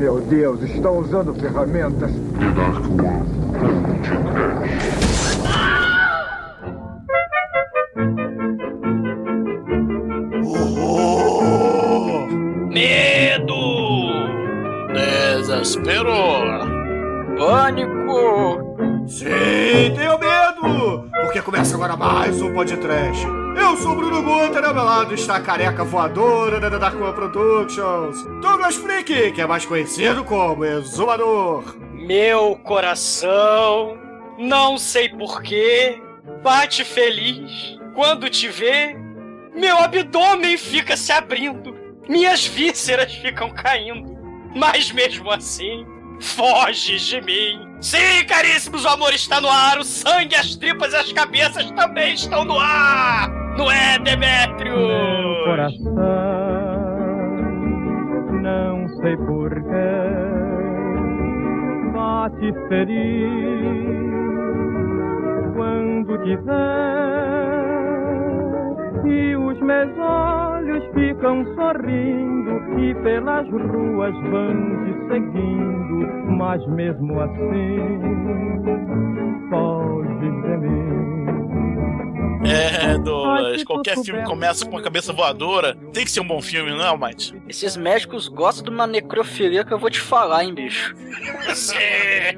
Meu Deus, estão usando ferramentas. The Dark One Podcast. Horror! Medo! Desespero! Pânico! Sim, tenho medo! Porque começa agora mais um podcast. Eu sou o Bruno Guter, ao meu lado está a careca voadora da Dark One Productions, Douglas Freak, que é mais conhecido como Exumador. Meu coração, não sei porquê, bate feliz quando te vê. Meu abdômen fica se abrindo, minhas vísceras ficam caindo, mas mesmo assim, foges de mim. Sim, caríssimos, o amor está no ar, o sangue, as tripas e as cabeças também estão no ar! Não é, Demétrio? Meu coração, não sei porquê, bate feliz quando te vê. E os meus olhos ficam sorrindo e pelas ruas vão te seguindo, mas mesmo assim foges de mim. É, Ai, Douglas, que qualquer filme que começa com uma cabeça voadora tem que ser um bom filme, não é, Almighty? Esses médicos gostam de uma necrofilia que eu vou te falar, hein, bicho. Sim.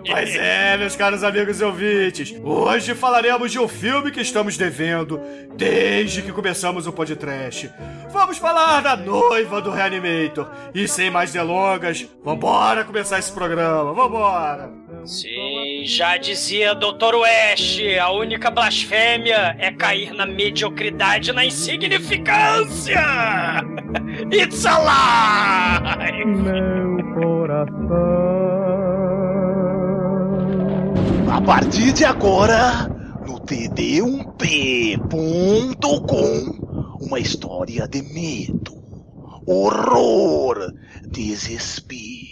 Pois é, meus caros amigos e ouvintes, hoje falaremos de um filme que estamos devendo desde que começamos o podcast. Vamos falar da noiva do Reanimator. E sem mais delongas, vambora começar esse programa, vambora! Sim, já dizia Dr. West, a única blasfêmia é cair na mediocridade e na insignificância! It's a lie! Meu coração. A partir de agora, no td1p.com, uma história de medo, horror, desespero.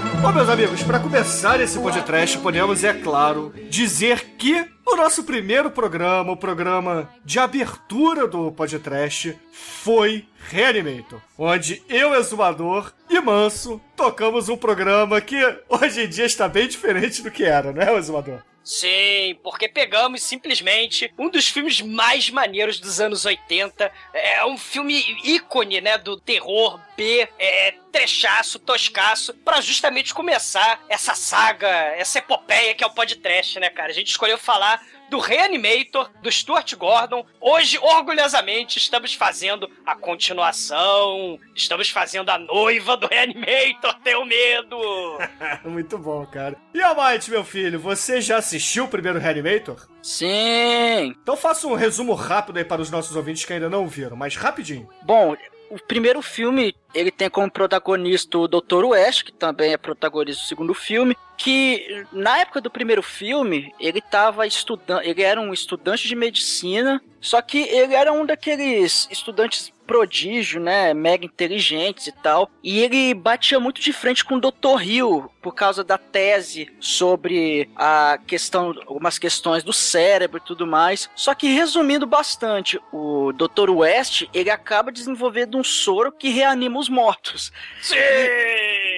Bom, meus amigos, para começar esse podcast, podemos, é claro, dizer que o nosso primeiro programa, o programa de abertura do podcast, foi Reanimator, onde eu, Exumador e Manso tocamos um programa que hoje em dia está bem diferente do que era, não é, Exumador? Sim, porque pegamos simplesmente um dos filmes mais maneiros dos anos 80. É um filme ícone, né, do terror B, é, trechaço, toscaço, pra justamente começar essa saga, essa epopeia que é o podcast, né, cara? A gente escolheu falar do Reanimator, do Stuart Gordon. Hoje, orgulhosamente, estamos fazendo a continuação, estamos fazendo a noiva do Reanimator, tenho medo! Muito bom, cara. E a Might, meu filho, você já assistiu o primeiro Reanimator? Sim! Então faça um resumo rápido aí para os nossos ouvintes que ainda não viram, mas rapidinho. Bom, o primeiro filme, ele tem como protagonista o Dr. West, que também é protagonista do segundo filme, que na época do primeiro filme, ele tava estudando, ele era um estudante de medicina, só que ele era um daqueles estudantes prodígio, né, mega inteligentes e tal, e ele batia muito de frente com o Dr. Hill por causa da tese sobre a questão, algumas questões do cérebro e tudo mais. Só que resumindo bastante, o Dr. West, ele acaba desenvolvendo um soro que reanima os mortos. Sim!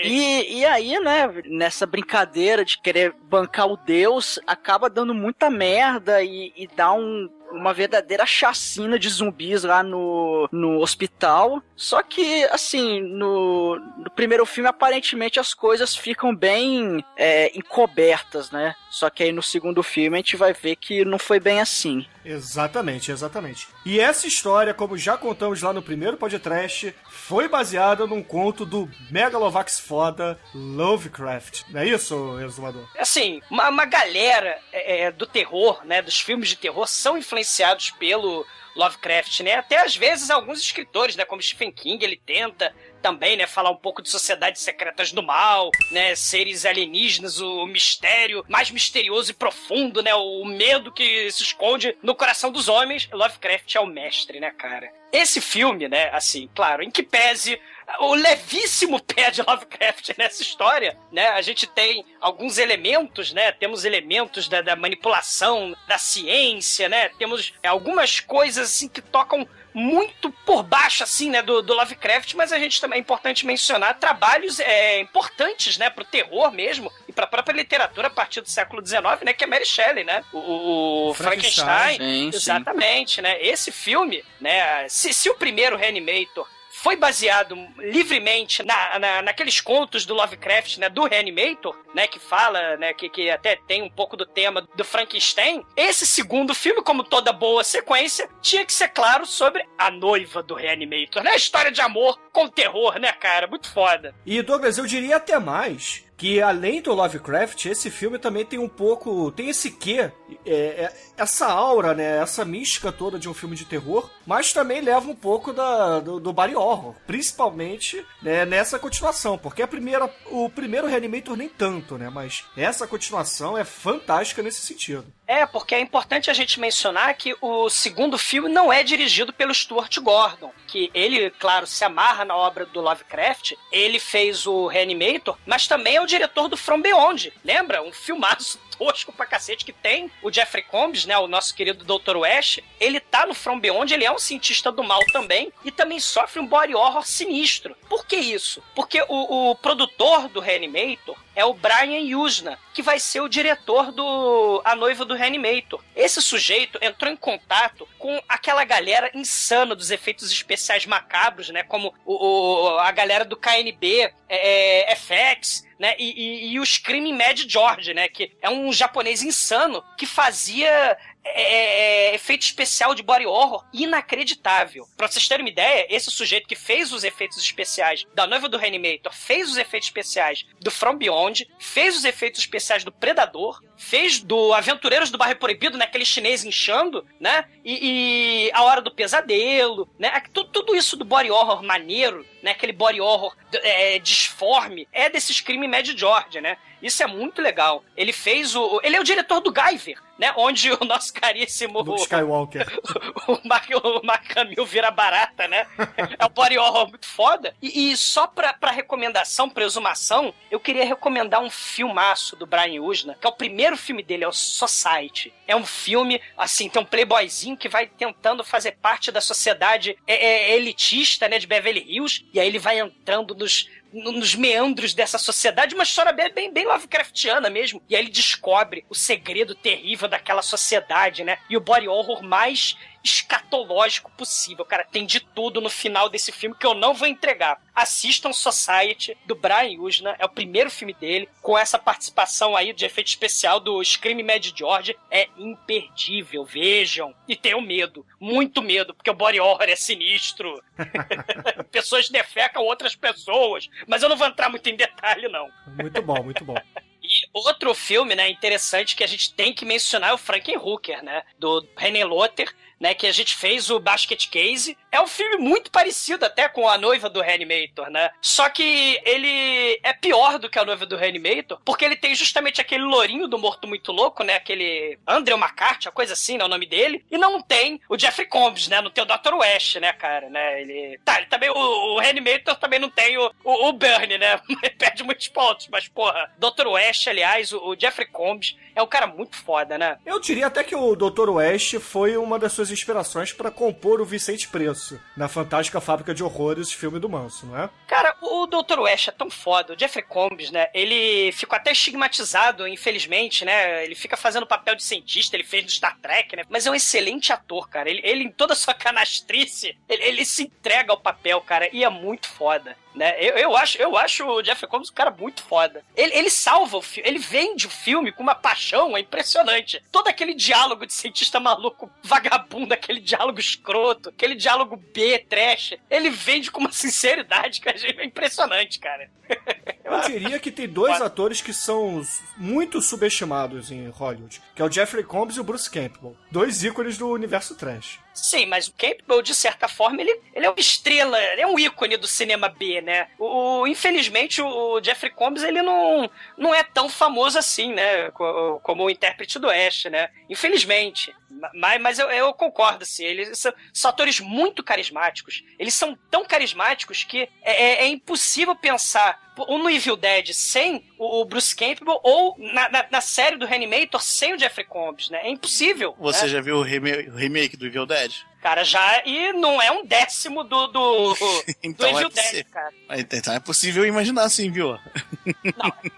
E, e aí, né, nessa brincadeira de querer bancar o Deus, acaba dando muita merda e, e dá um, uma verdadeira chacina de zumbis lá no, no hospital. Só que, assim, no, no primeiro filme, aparentemente as coisas ficam bem é, encobertas, né? Só que aí no segundo filme a gente vai ver que não foi bem assim. Exatamente, exatamente. E essa história, como já contamos lá no primeiro podcast, foi baseada num conto do Megalovax foda Lovecraft. Não é isso, exumador? Assim, uma, uma galera é, é, do terror, né, dos filmes de terror, são influenciados pelo Lovecraft, né? Até às vezes alguns escritores, né, como Stephen King, ele tenta também, né, falar um pouco de sociedades secretas do mal, né, seres alienígenas, o mistério mais misterioso e profundo, né, o medo que se esconde no coração dos homens. Lovecraft é o mestre, né, cara? Esse filme, né, assim, claro, em que pese o levíssimo pé de Lovecraft nessa história, né? A gente tem alguns elementos, né? Temos elementos da, da manipulação, da ciência, né? Temos é, algumas coisas assim que tocam muito por baixo, assim, né, do, do, Lovecraft, mas a gente também é importante mencionar trabalhos é, importantes, né, pro terror mesmo e pra própria literatura a partir do século XIX, né, que é Mary Shelley, né, o, o Frankenstein, Sim, sim. exatamente, né, esse filme, né, se, se o primeiro Reanimator foi baseado livremente na, na, naqueles contos do Lovecraft, né, do Reanimator, né, que fala, né, que, que até tem um pouco do tema do Frankenstein. Esse segundo filme, como toda boa sequência, tinha que ser claro sobre a noiva do Reanimator, né, história de amor com terror, né, cara, muito foda. E Douglas, eu diria até mais que além do Lovecraft, esse filme também tem um pouco, tem esse quê, é, é, essa aura, né, essa mística toda de um filme de terror, mas também leva um pouco da, do, do body horror, principalmente né, nessa continuação, porque a primeira, o primeiro Reanimator nem tanto, né, mas essa continuação é fantástica nesse sentido. É, porque é importante a gente mencionar que o segundo filme não é dirigido pelo Stuart Gordon, que ele, claro, se amarra na obra do Lovecraft, ele fez o Reanimator, mas também é o diretor do From Beyond, lembra? Um filmaço tosco pra cacete que tem o Jeffrey Combs, né, o nosso querido Dr. West, ele tá no From Beyond, ele é um cientista do mal também, e também sofre um body horror sinistro. Por que isso? Porque o, o produtor do Reanimator é o Brian Yuzna, que vai ser o diretor do A Noiva do Reanimator. Esse sujeito entrou em contato com aquela galera insana dos efeitos especiais macabros, né? Como o, o- a galera do KNB, é, é, FX, né? E, e, e o Screaming Mad George, né? Que é um japonês insano que fazia é, é, efeito especial de body horror inacreditável. Pra vocês terem uma ideia, esse sujeito que fez os efeitos especiais da noiva do Reanimator, fez os efeitos especiais do From Beyond, fez os efeitos especiais do Predador, fez do Aventureiros do Bairro Proibido, né? Aquele chinês inchando, né? E, e A Hora do Pesadelo, né? Tudo, tudo isso do body horror maneiro, né? Aquele body horror é, disforme, é desse Screaming Mad George, né? Isso é muito legal. Ele fez o. Ele é o diretor do Guyver, né? Onde o nosso caríssimo. Luke Skywalker. o Mark, o Mark Hamill vira barata, né? É um body horror muito foda. E, e só pra, pra recomendação, pra exumação, eu queria recomendar um filmaço do Brian Usna, que é o primeiro filme dele, é o Society. É um filme, assim, tem um playboyzinho que vai tentando fazer parte da sociedade é, é, elitista, né, de Beverly Hills, e aí ele vai entrando nos nos meandros dessa sociedade, uma história bem, bem, Lovecraftiana mesmo. E aí ele descobre o segredo terrível daquela sociedade, né? E o body horror mais escatológico possível. Cara, tem de tudo no final desse filme que eu não vou entregar. Assistam Society, do Brian Usna, é o primeiro filme dele, com essa participação aí de efeito especial do Scream Mad George. É imperdível, vejam. E tenham medo, muito medo, porque o body horror é sinistro. pessoas defecam outras pessoas, mas eu não vou entrar muito em detalhe, não. Muito bom, muito bom. E outro filme, né, interessante que a gente tem que mencionar é o Frankenhooker, né, do René Lotter, né, que a gente fez o Basket Case. É um filme muito parecido até com A Noiva do Reanimator, né? Só que ele é pior do que A Noiva do Reanimator, porque ele tem justamente aquele lourinho do Morto Muito Louco, né, aquele Andrew McCarthy, a coisa assim, né, o nome dele, e não tem o Jeffrey Combs, né, não tem o Dr. West, né, cara, né, ele... Tá, ele também, o, o Reanimator também não tem o, o, o Bernie, né, ele perde muitos pontos, mas, porra, Dr. West, aliás, o, o Jeffrey Combs é um cara muito foda, né? Eu diria até que o Dr. West foi uma das suas inspirações para compor o Vicente Preço na Fantástica Fábrica de Horrores, filme do Manso, não é? Cara, o Dr. West é tão foda, o Jeffrey Combs, né? Ele ficou até estigmatizado, infelizmente, né? Ele fica fazendo papel de cientista, ele fez no Star Trek, né? Mas é um excelente ator, cara. Ele, ele em toda a sua canastrice, ele, ele se entrega ao papel, cara, e é muito foda. Né? Eu, eu, acho, eu acho o Jeffrey Combs um cara muito foda. Ele, ele salva o filme, ele vende o filme com uma paixão, é impressionante. Todo aquele diálogo de cientista maluco, vagabundo, aquele diálogo escroto, aquele diálogo B, trash, ele vende com uma sinceridade que é impressionante, cara. Eu diria que tem dois atores que são muito subestimados em Hollywood, que é o Jeffrey Combs e o Bruce Campbell. Dois ícones do universo trash. Sim, mas o Campbell, de certa forma, ele, ele é uma estrela, ele é um ícone do cinema B, né? O, o- infelizmente, o Jeffrey Combs, ele não, não é tão famoso assim, né? Co- Como o intérprete do Ash, né? Infelizmente. Mas, mas eu, eu concordo, assim, eles são, são atores muito carismáticos. Eles são tão carismáticos que é, é- é impossível pensar ou no Evil Dead sem o, Bruce Campbell ou na, na, na série do Reanimator sem o Jeffrey Combs, né? É impossível. Você né? já viu o remake, o remake do Evil Dead? Cara, já. E não é um décimo do. do, do Então Evil é Dead, possível. cara. Então é possível imaginar assim, viu?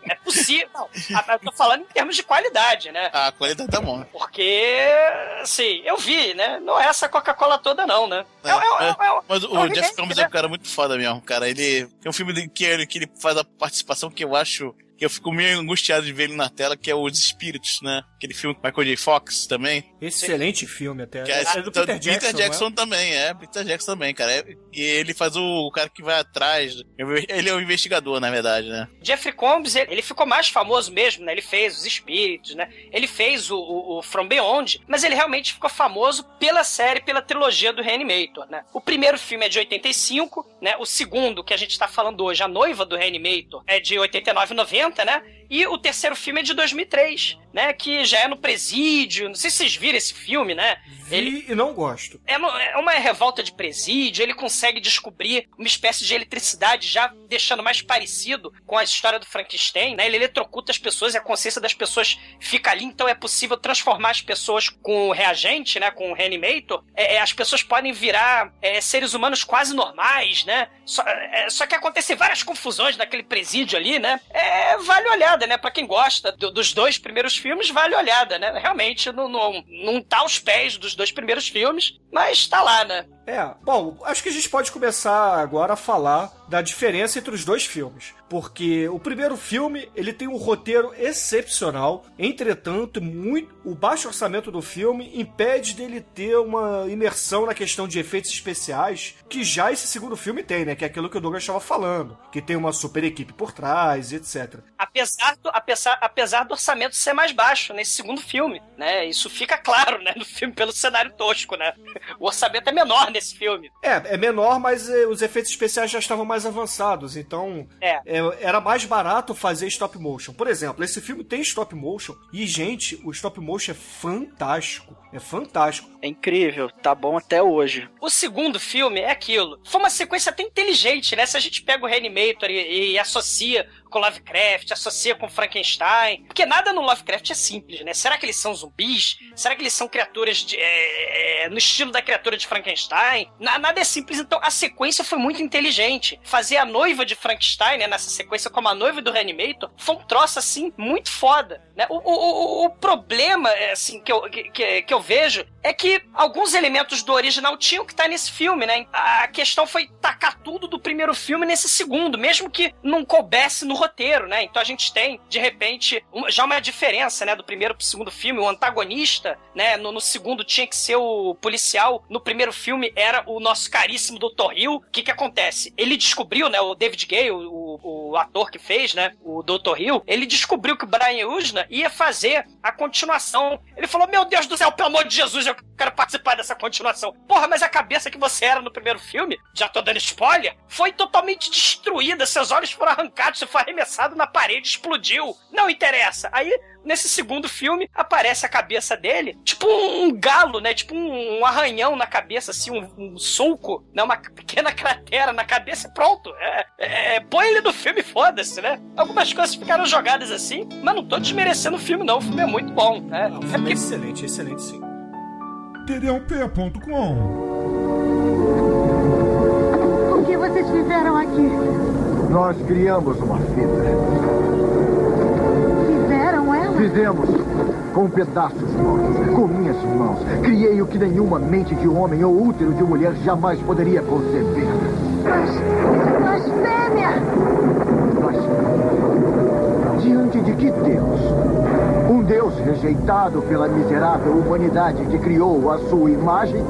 É possível. Não, eu tô falando em termos de qualidade, né? A qualidade tá bom. Porque, assim, eu vi, né? Não é essa Coca-Cola toda, não, né? É, É, é, é, é. é, Mas o é um Jeff Combs né? é um cara muito foda mesmo, cara. Ele tem um filme que ele, que ele faz a participação que eu acho que eu fico meio angustiado de ver ele na tela, que é Os Espíritos, né? Aquele filme com Michael J. Fox também. Excelente filme até. Que é, é do Peter Jackson, Jackson não é? também, é. Peter Jackson também, cara. É- e ele faz o, o cara que vai atrás. Ele é o investigador, na verdade, né? Jeffrey Combs, ele, ele ficou mais famoso mesmo, né? Ele fez Os Espíritos, né? Ele fez o, o, o From Beyond, mas ele realmente ficou famoso pela série, pela trilogia do Reanimator, né? O primeiro filme é de 85, né? O segundo, que a gente tá falando hoje, A Noiva do Reanimator, é de 89 e 90, né? E o terceiro filme é de 2003, né? Que já é no presídio. Não sei se vocês viram esse filme, né? Vi e não gosto. É é uma revolta de presídio, ele consegue descobrir uma espécie de eletricidade, já deixando mais parecido com a história do Frankenstein, né? Ele eletrocuta as pessoas e a consciência das pessoas fica ali, então é possível transformar as pessoas com o reagente, né? Com o reanimator. É, é, as pessoas podem virar é, seres humanos quase normais, né? Só, é, só que acontecem várias confusões naquele presídio ali, né? É, vale olhada, né? Pra quem gosta do- dos dois primeiros filmes, vale olhada, né? Realmente não, não, não tá aos pés dos dois primeiros filmes, mas tá lá, né? É, bom, acho que a gente pode começar agora a falar da diferença entre os dois filmes. Porque o primeiro filme, ele tem um roteiro excepcional, entretanto, muito, o baixo orçamento do filme impede dele ter uma imersão na questão de efeitos especiais, que já esse segundo filme tem, né? Que é aquilo que o Douglas estava falando, que tem uma super equipe por trás, etc. Apesar do, apesar, apesar do orçamento ser mais baixo nesse segundo filme, né? Isso fica claro, né? No filme, pelo cenário tosco, né? O orçamento é menor nesse filme. É, é menor, mas eh, os efeitos especiais já estavam mais avançados, então É. é, era mais barato fazer stop motion. Por exemplo, esse filme tem stop motion e, gente, o stop motion é fantástico. É fantástico. É incrível, tá bom até hoje. O segundo filme é aquilo. Foi uma sequência até inteligente, né? Se a gente pega o Reanimator e, e associa com Lovecraft, associa com Frankenstein. Porque nada no Lovecraft é simples, né? Será que eles são zumbis? Será que eles são criaturas de, é, é, no estilo da criatura de Frankenstein? Na- nada é simples, então a sequência foi muito inteligente. Fazer a noiva de Frankenstein, né? Nessa sequência como a noiva do Reanimator, foi um troço assim muito foda, né? O, o, o, o problema, é, assim, que eu, que, que- que eu vejo é que alguns elementos do original tinham que estar nesse filme, né? A questão foi tacar tudo do primeiro filme nesse segundo, mesmo que não coubesse no roteiro, né? Então a gente tem, de repente, uma- já uma diferença, né? Do primeiro pro segundo filme. O antagonista, né? No, no segundo tinha que ser o policial. No primeiro filme era o nosso caríssimo Dr. Hill. O que que acontece? Ele descobriu, né? O David Gay, o, o, o ator que fez, né? O Dr. Hill, ele descobriu que o Brian Usna ia fazer a continuação. Ele falou: Meu Deus do céu, pelo amor de Jesus, eu quero participar dessa continuação. Porra, mas a cabeça que você era no primeiro filme, já tô dando spoiler, foi totalmente destruída. Seus olhos foram arrancados, você foi arremessado na parede, explodiu. Não interessa. Aí. Nesse segundo filme, aparece a cabeça dele, tipo um galo, né? Tipo um, arranhão na cabeça, assim, um, um sulco, né? Uma pequena cratera na cabeça, pronto. É, é, põe ele no filme, foda-se, né? Algumas coisas ficaram jogadas assim, mas não tô desmerecendo o filme, não. O filme é muito bom, né? O É filme é porque excelente, excelente sim. td1p.com O que vocês fizeram aqui? Nós criamos uma fita. Fizemos com pedaços mortos, com minhas mãos. Criei o que nenhuma mente de homem ou útero de mulher jamais poderia conceber. Blasfêmia! Nós Diante de que Deus? Um Deus rejeitado pela miserável humanidade que criou a sua imagem?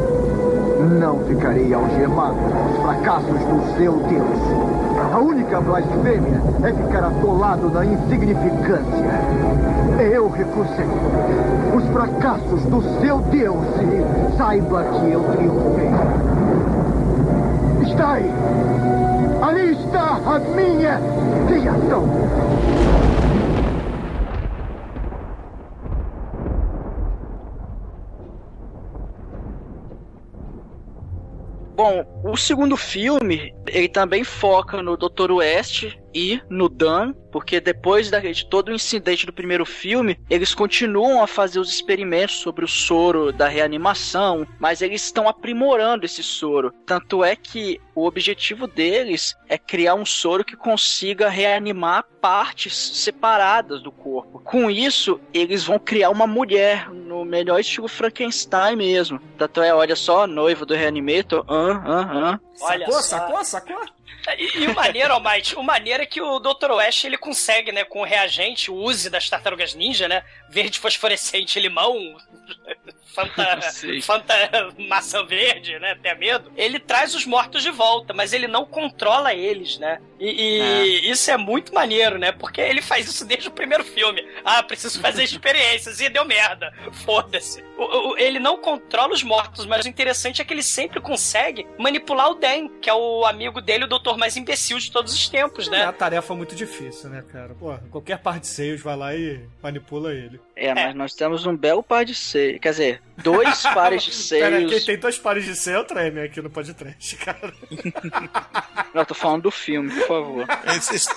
Não ficarei algemado aos fracassos do seu Deus. A única blasfêmia é ficar atolado na insignificância. Eu recusei os fracassos do seu Deus e saiba que eu triunfei. Está aí! Ali está a minha criação! Bom, o segundo filme, ele também foca no Dr. West e no Dan, porque depois da, de todo o incidente do primeiro filme, eles continuam a fazer os experimentos sobre o soro da reanimação, mas eles estão aprimorando esse soro. Tanto é que o objetivo deles é criar um soro que consiga reanimar partes separadas do corpo. Com isso, eles vão criar uma mulher no melhor estilo Frankenstein mesmo. Tanto é, olha só, noivo do Reanimator, ah, ah, ah. Olha Sacou, só. sacou, sacou? E, e o maneiro, Almighty, o maneiro é que o Dr. West ele consegue, né, com o reagente, o use das tartarugas ninja, né? Verde fosforescente limão, Fanta. Fanta maçã verde, né? Até medo. Ele traz os mortos de volta, mas ele não controla eles, né? E, e isso é muito maneiro, né? Porque ele faz isso desde o primeiro filme. Ah, preciso fazer experiências. E deu merda. Foda-se. Ele não controla os mortos, mas o interessante é que ele sempre consegue manipular o Dan, que é o amigo dele, o doutor mais imbecil de todos os tempos, É né? uma tarefa muito difícil, né, cara? Pô, qualquer par de seios vai lá e manipula ele. É, mas nós temos um belo par de seios. Quer dizer, dois pares de Pera, quem seios. tem dois pares de seio é o Treme aqui no podcast, cara. Não, eu tô falando do filme, por favor.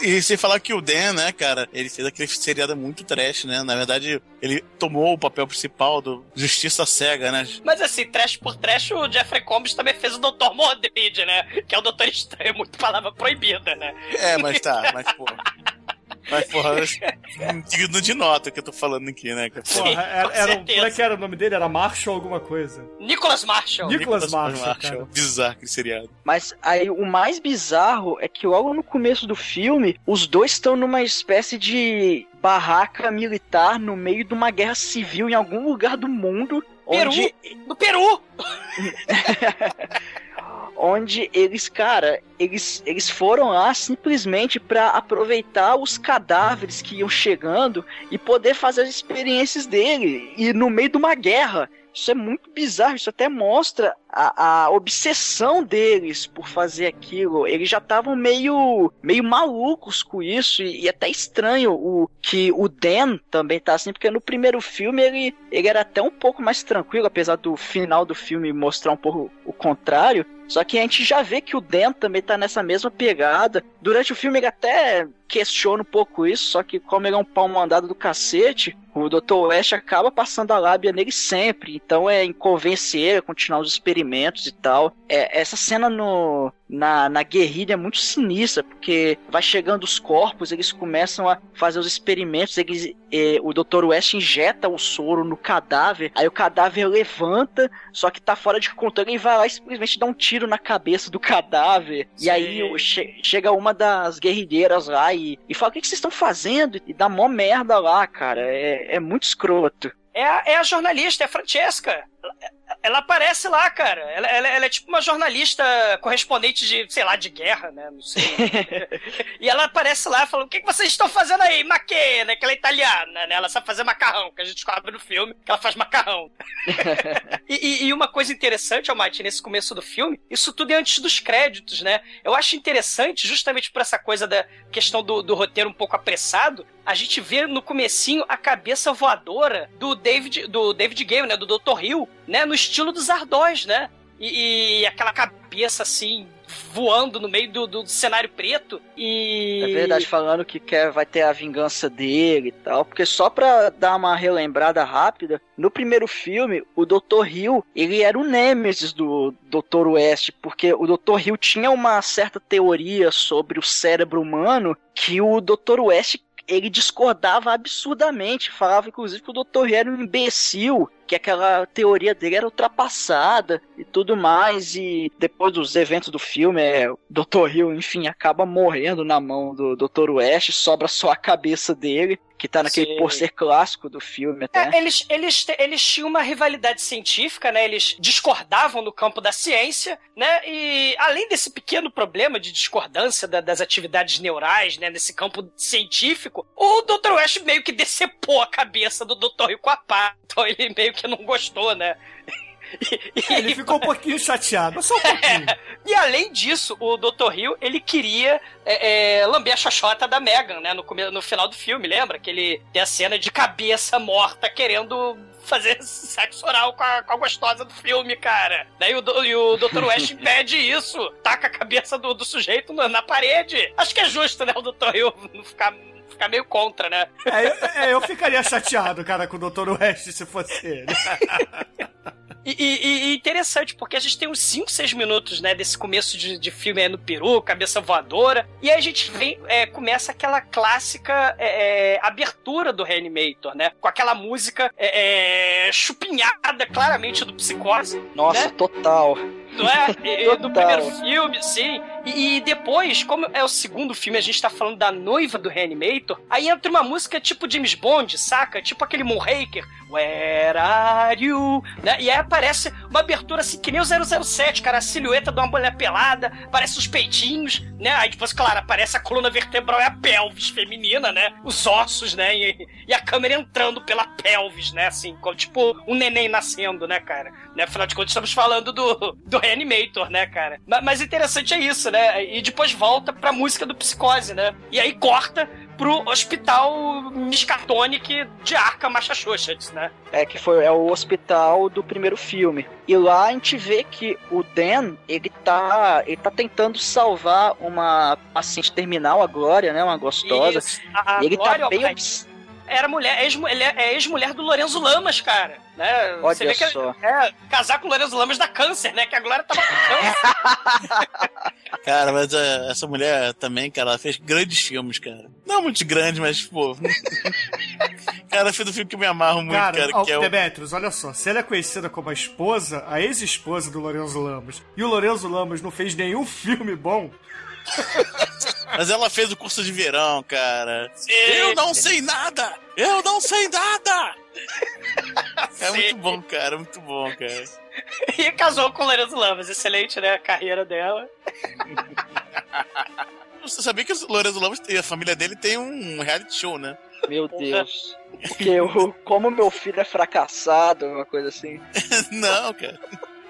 E, e sem falar que o Dan, né, cara, ele fez aquele seriado muito trash, né? Na verdade, ele tomou o papel principal do Justiça Cega, né? Mas assim, trash por trash, o Jeffrey Combs também fez o Dr. Mordred, né? Que é o Doutor Estranho, muito palavra proibida, né? É, mas tá, mas porra. Mas, porra, digno de nota que eu tô falando aqui, né? Porra, Sim, era, era, como é que era o nome dele? Era Marshall alguma coisa? Nicholas Marshall. Nicholas Marshall, cara. Bizarro aquele seriado. Mas aí o mais bizarro é que logo no começo do filme, os dois estão numa espécie de barraca militar no meio de uma guerra civil em algum lugar do mundo. Peru. Onde, No Peru! onde eles, cara, eles, eles foram lá simplesmente pra aproveitar os cadáveres que iam chegando e poder fazer as experiências dele. E no meio de uma guerra. Isso é muito bizarro, isso até mostra a, a obsessão deles por fazer aquilo. Eles já estavam meio, meio malucos com isso, e, e até estranho o que o Dan também tá assim, porque no primeiro filme ele, ele era até um pouco mais tranquilo, apesar do final do filme mostrar um pouco o contrário. Só que a gente já vê que o Dan também tá nessa mesma pegada. Durante o filme ele até questiona um pouco isso, só que como ele é um pau mandado do cacete, o Dr. West acaba passando a lábia nele sempre. Então é em convencer ele a continuar os experimentos e tal. É, essa cena no, na, na guerrilha é muito sinistra, porque vai chegando os corpos, eles começam a fazer os experimentos, eles, eh, o Dr. West injeta o soro no cadáver, aí o cadáver levanta, só que tá fora de controle e vai lá e simplesmente dá um tiro na cabeça do cadáver. E Sim. aí o- che- chega uma das guerrilheiras lá e, e fala: O que, que vocês estão fazendo? E dá mó merda lá, cara. É, é muito escroto. É a, é a jornalista, é a Francesca. Ela, ela aparece lá, cara. Ela, ela- ela é tipo uma jornalista correspondente de, sei lá, de guerra, né? Não sei. e ela aparece lá falando: O que, que vocês estão fazendo aí? Maquê, né? Que ela é italiana, né? Ela sabe fazer macarrão, que a gente descobre no filme que ela faz macarrão. e, e- e uma coisa interessante, Almighty, nesse começo do filme, isso tudo é antes dos créditos, né? Eu acho interessante, justamente por essa coisa da questão do, do roteiro um pouco apressado, a gente vê no comecinho a cabeça voadora do David, do David Game, né? Do Dr. Hill, né? No estilo dos Ardós, né? E, e aquela cabeça assim voando no meio do, do cenário preto e É verdade, falando que quer, vai ter a vingança dele e tal. Porque só pra dar uma relembrada rápida, no primeiro filme, o Dr. Hill, ele era o nêmesis do Dr. West, porque o Dr. Hill tinha uma certa teoria sobre o cérebro humano que o Dr. West ele discordava absurdamente, falava inclusive que o Dr. era um imbecil, que aquela teoria dele era ultrapassada e tudo mais, e depois dos eventos do filme, é, o Dr. Hill, enfim, acaba morrendo na mão do Dr. West, sobra só a cabeça dele, que tá naquele Sim. pôster clássico do filme até. É, eles, eles, eles tinham uma rivalidade científica, né? Eles discordavam no campo da ciência, né? E além desse pequeno problema de discordância da- das atividades neurais, né? Nesse campo científico, o Dr. West meio que decepou a cabeça do Dr. Pá. Então ele meio que não gostou, né? E- Ele ficou um pouquinho chateado, mas só um pouquinho. E além disso, o Dr. Hill, ele queria é, é, lamber a xoxota da Megan, né? No, no final do filme, lembra? Que ele tem a cena de cabeça morta querendo fazer sexo oral com a, com a gostosa do filme, cara. Daí o, do- e o Dr. West impede isso. Taca a cabeça do, do sujeito na, na parede. Acho que é justo, né? O Dr. Hill não ficar, ficar meio contra, né? É, eu, é, eu ficaria chateado, cara, com o Dr. West se fosse ele. E, e- e interessante, porque a gente tem uns 5, 6 minutos, né, desse começo de, de filme aí no Peru, cabeça voadora, e aí a gente vem, é, começa aquela clássica é, é, abertura do Reanimator, né, com aquela música é, é, chupinhada claramente do Psicose, Nossa, né? total. Não é? E- e do primeiro filme, sim. E, e depois, como é o segundo filme, a gente tá falando da noiva do Reanimator, aí entra uma música tipo James Bond, saca? Tipo aquele Moonraker. Where are you? Né? E aí aparece uma abertura assim, que nem o 007, cara. A silhueta de uma mulher pelada, aparece os peitinhos, né? Aí depois, claro, aparece a coluna vertebral e a pelvis feminina, né? Os ossos, né? E, e a câmera entrando pela pelvis, né? Assim, como, tipo um neném nascendo, né, cara? Né? Afinal de contas, estamos falando do, do Reanimator, né, cara? Ma- Mas interessante é isso, né? E depois volta pra música do Psicose, né? E aí corta pro hospital Miskatonic de Arca Massachusetts, né? É que foi é o hospital do primeiro filme. E lá a gente vê que o Dan, ele tá, ele tá tentando salvar uma paciente terminal, a Glória, né, uma gostosa. Isso. A, a E ele Glória, tá bem obs- era mulher, ex, ele é ex-mulher do Lorenzo Lamas, cara. Né? Olha Você vê que só. é, casar com o Lorenzo Lamas dá câncer, né? Que a Glória tava com câncer. Cara, mas é, essa mulher também, cara, ela fez grandes filmes, cara. Não muito grandes, mas, pô. cara, fez um filme que eu me amarro muito, cara, Cara, ó, que é o. Demetrius, olha só. Se ela é conhecida como a esposa, a ex-esposa do Lorenzo Lamas, e o Lorenzo Lamas não fez nenhum filme bom, Mas ela fez o curso de verão, cara. Eu não sei nada! Eu não sei nada! É Sim. muito bom, cara, muito bom, cara. e casou com o Lorenzo Lamas. Excelente, né? A carreira dela. Você sabia que o Lorenzo Lamas e a família dele tem um reality show, né? Meu Deus. Porque eu, como meu filho é fracassado, uma coisa assim. não, cara.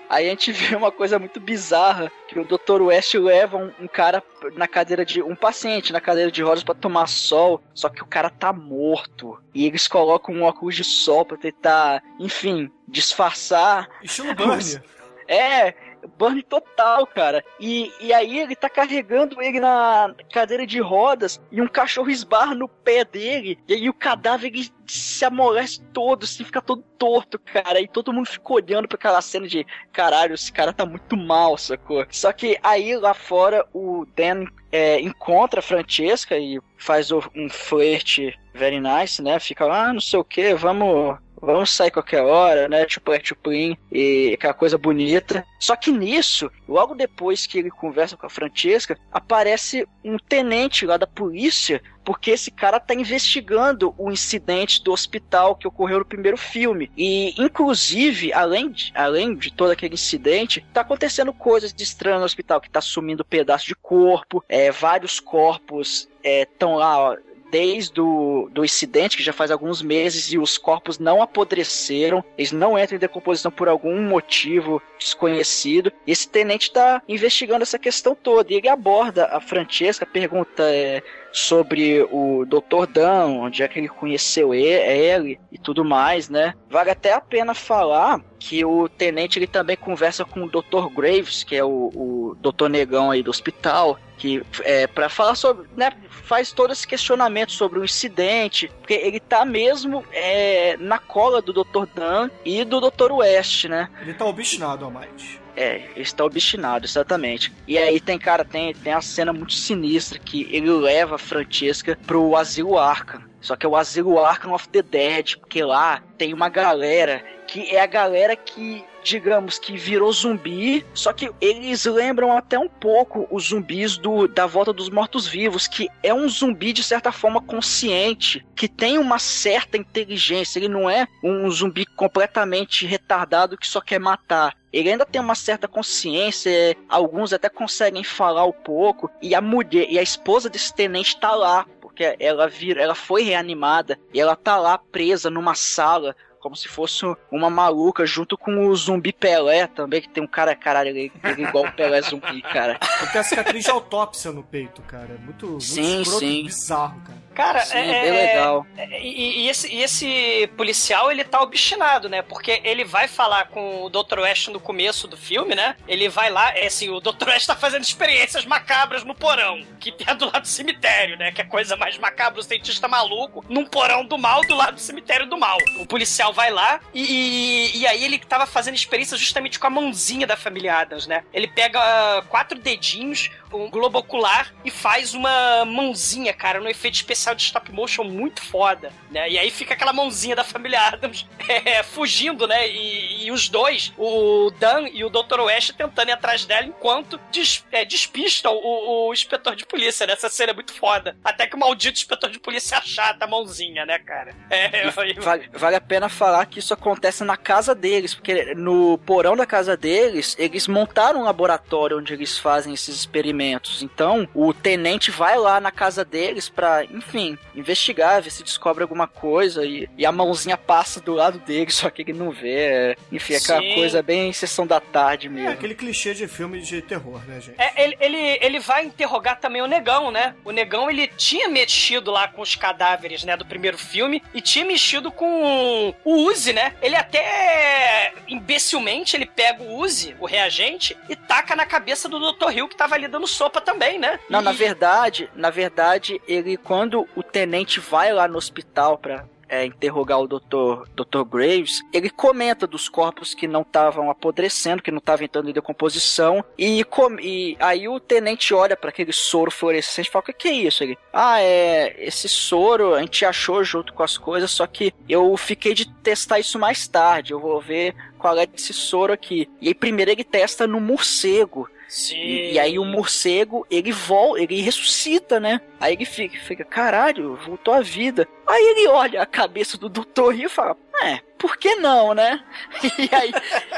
Aí a gente vê uma coisa muito bizarra, que o Dr. West leva um, um cara na cadeira de... um paciente na cadeira de rodas pra tomar sol, só que o cara tá morto. E eles colocam um óculos de sol pra tentar, enfim, disfarçar. estilo Burnie. É, burn total, cara. E, e aí ele tá carregando ele na cadeira de rodas e um cachorro esbarra no pé dele. E aí o cadáver ele se amolece todo, assim, fica todo torto, cara. E todo mundo fica olhando pra aquela cena de caralho, esse cara tá muito mal, sacou? Só que aí lá fora o Dan é, encontra a Francesca e faz um flerte very nice, né? Fica lá, ah, não sei o que, vamos vamos sair qualquer hora, né? Tipo, é chuplim e aquela coisa bonita. Só que nisso, logo depois que ele conversa com a Francesca, aparece um tenente lá da polícia, porque esse cara tá investigando o incidente do hospital que ocorreu no primeiro filme. E, inclusive, além de, além de todo aquele incidente, tá acontecendo coisas de estranho no hospital, que tá sumindo pedaço de corpo, é, vários corpos estão lá, ó, desde o do incidente, que já faz alguns meses, e os corpos não apodreceram, eles não entram em decomposição por algum motivo desconhecido. E esse tenente está investigando essa questão toda. E ele aborda a Francesca, pergunta é, sobre o Dr. Dan, onde é que ele conheceu ele e tudo mais, né? Vale até a pena falar que o tenente ele também conversa com o Dr. Graves, que é o, o Dr. Negão aí do hospital, que é para falar sobre, né, faz todo esse questionamento sobre o incidente, porque ele tá mesmo é, na cola do Dr. Dan e do Dr. West, né? Ele tá obstinado, Almighty. É, está obstinado, exatamente. E aí tem, cara, tem, tem a cena muito sinistra que ele leva a Francesca pro asilo Arkham. Só que é o asilo Arkham of the Dead, porque lá tem uma galera que é a galera que digamos que virou zumbi, só que eles lembram até um pouco os zumbis do da Volta dos Mortos-Vivos, que é um zumbi de certa forma consciente, que tem uma certa inteligência, ele não é um zumbi completamente retardado que só quer matar. Ele ainda tem uma certa consciência, alguns até conseguem falar um pouco, e a mulher e a esposa desse tenente tá lá, porque ela vira, ela foi reanimada e ela tá lá presa numa sala como se fosse uma maluca, junto com o zumbi Pelé também, que tem um cara, caralho, ele, ele é igual o Pelé zumbi, cara. Porque a cicatriz de autópsia no peito, cara. É muito, muito Sim, escroto, sim. bizarro, cara. Cara, Sim, é, bem legal. é- e, e esse, e esse policial, ele tá obstinado, né? Porque ele vai falar com o Dr. West no começo do filme, né? Ele vai lá, é assim, o Dr. West tá fazendo experiências macabras no porão, que é do lado do cemitério, né? Que é a coisa mais macabra, o cientista maluco, num porão do mal, do lado do cemitério do mal. O policial vai lá e, e, e aí ele tava fazendo experiência justamente com a mãozinha da família Adams, né? Ele pega ah, quatro dedinhos, um globo ocular e faz uma mãozinha, cara, no efeito especial de stop motion muito foda, né? E aí fica aquela mãozinha da família Adams é, fugindo, né? E, e os dois, o Dan e o Dr. West, tentando ir atrás dela enquanto des- é, despistam o, o inspetor de polícia, né? Essa cena é muito foda. Até que o maldito inspetor de polícia achata a mãozinha, né, cara? É, eu- Vale, vale a pena falar que isso acontece na casa deles, porque no porão da casa deles, eles montaram um laboratório onde eles fazem esses experimentos. Então, o tenente vai lá na casa deles pra, enfim, investigar, ver se descobre alguma coisa e, e a mãozinha passa do lado dele, só que ele não vê. Enfim, é aquela Sim. coisa bem sessão da tarde É mesmo. aquele clichê de filme de terror, né, gente? É, ele, ele, ele vai interrogar também o Negão, né? O Negão, ele tinha mexido lá com os cadáveres, né, do primeiro filme, e tinha mexido com o Uzi, né? Ele até, imbecilmente, ele pega o Uzi, o reagente, e taca na cabeça do Dr. Hill, que tava ali dando sopa também, né? Não, E- na verdade, na verdade, ele quando o tenente vai lá no hospital pra é, interrogar o Dr. Dr. Graves, ele comenta dos corpos que não estavam apodrecendo, que não estavam entrando em decomposição, e, com- e aí o tenente olha para aquele soro fluorescente e fala: O que, é isso? Ele, ah, é. Esse soro a gente achou junto com as coisas, só que eu fiquei de testar isso mais tarde. Eu vou ver qual é desse soro aqui. E aí primeiro ele testa no morcego. Sim. E, e aí o morcego, ele volta, ele ressuscita, né? Aí ele fica, fica, caralho, voltou à vida. Aí ele olha a cabeça do Dr. Rio e fala, é, por que não, né? E aí,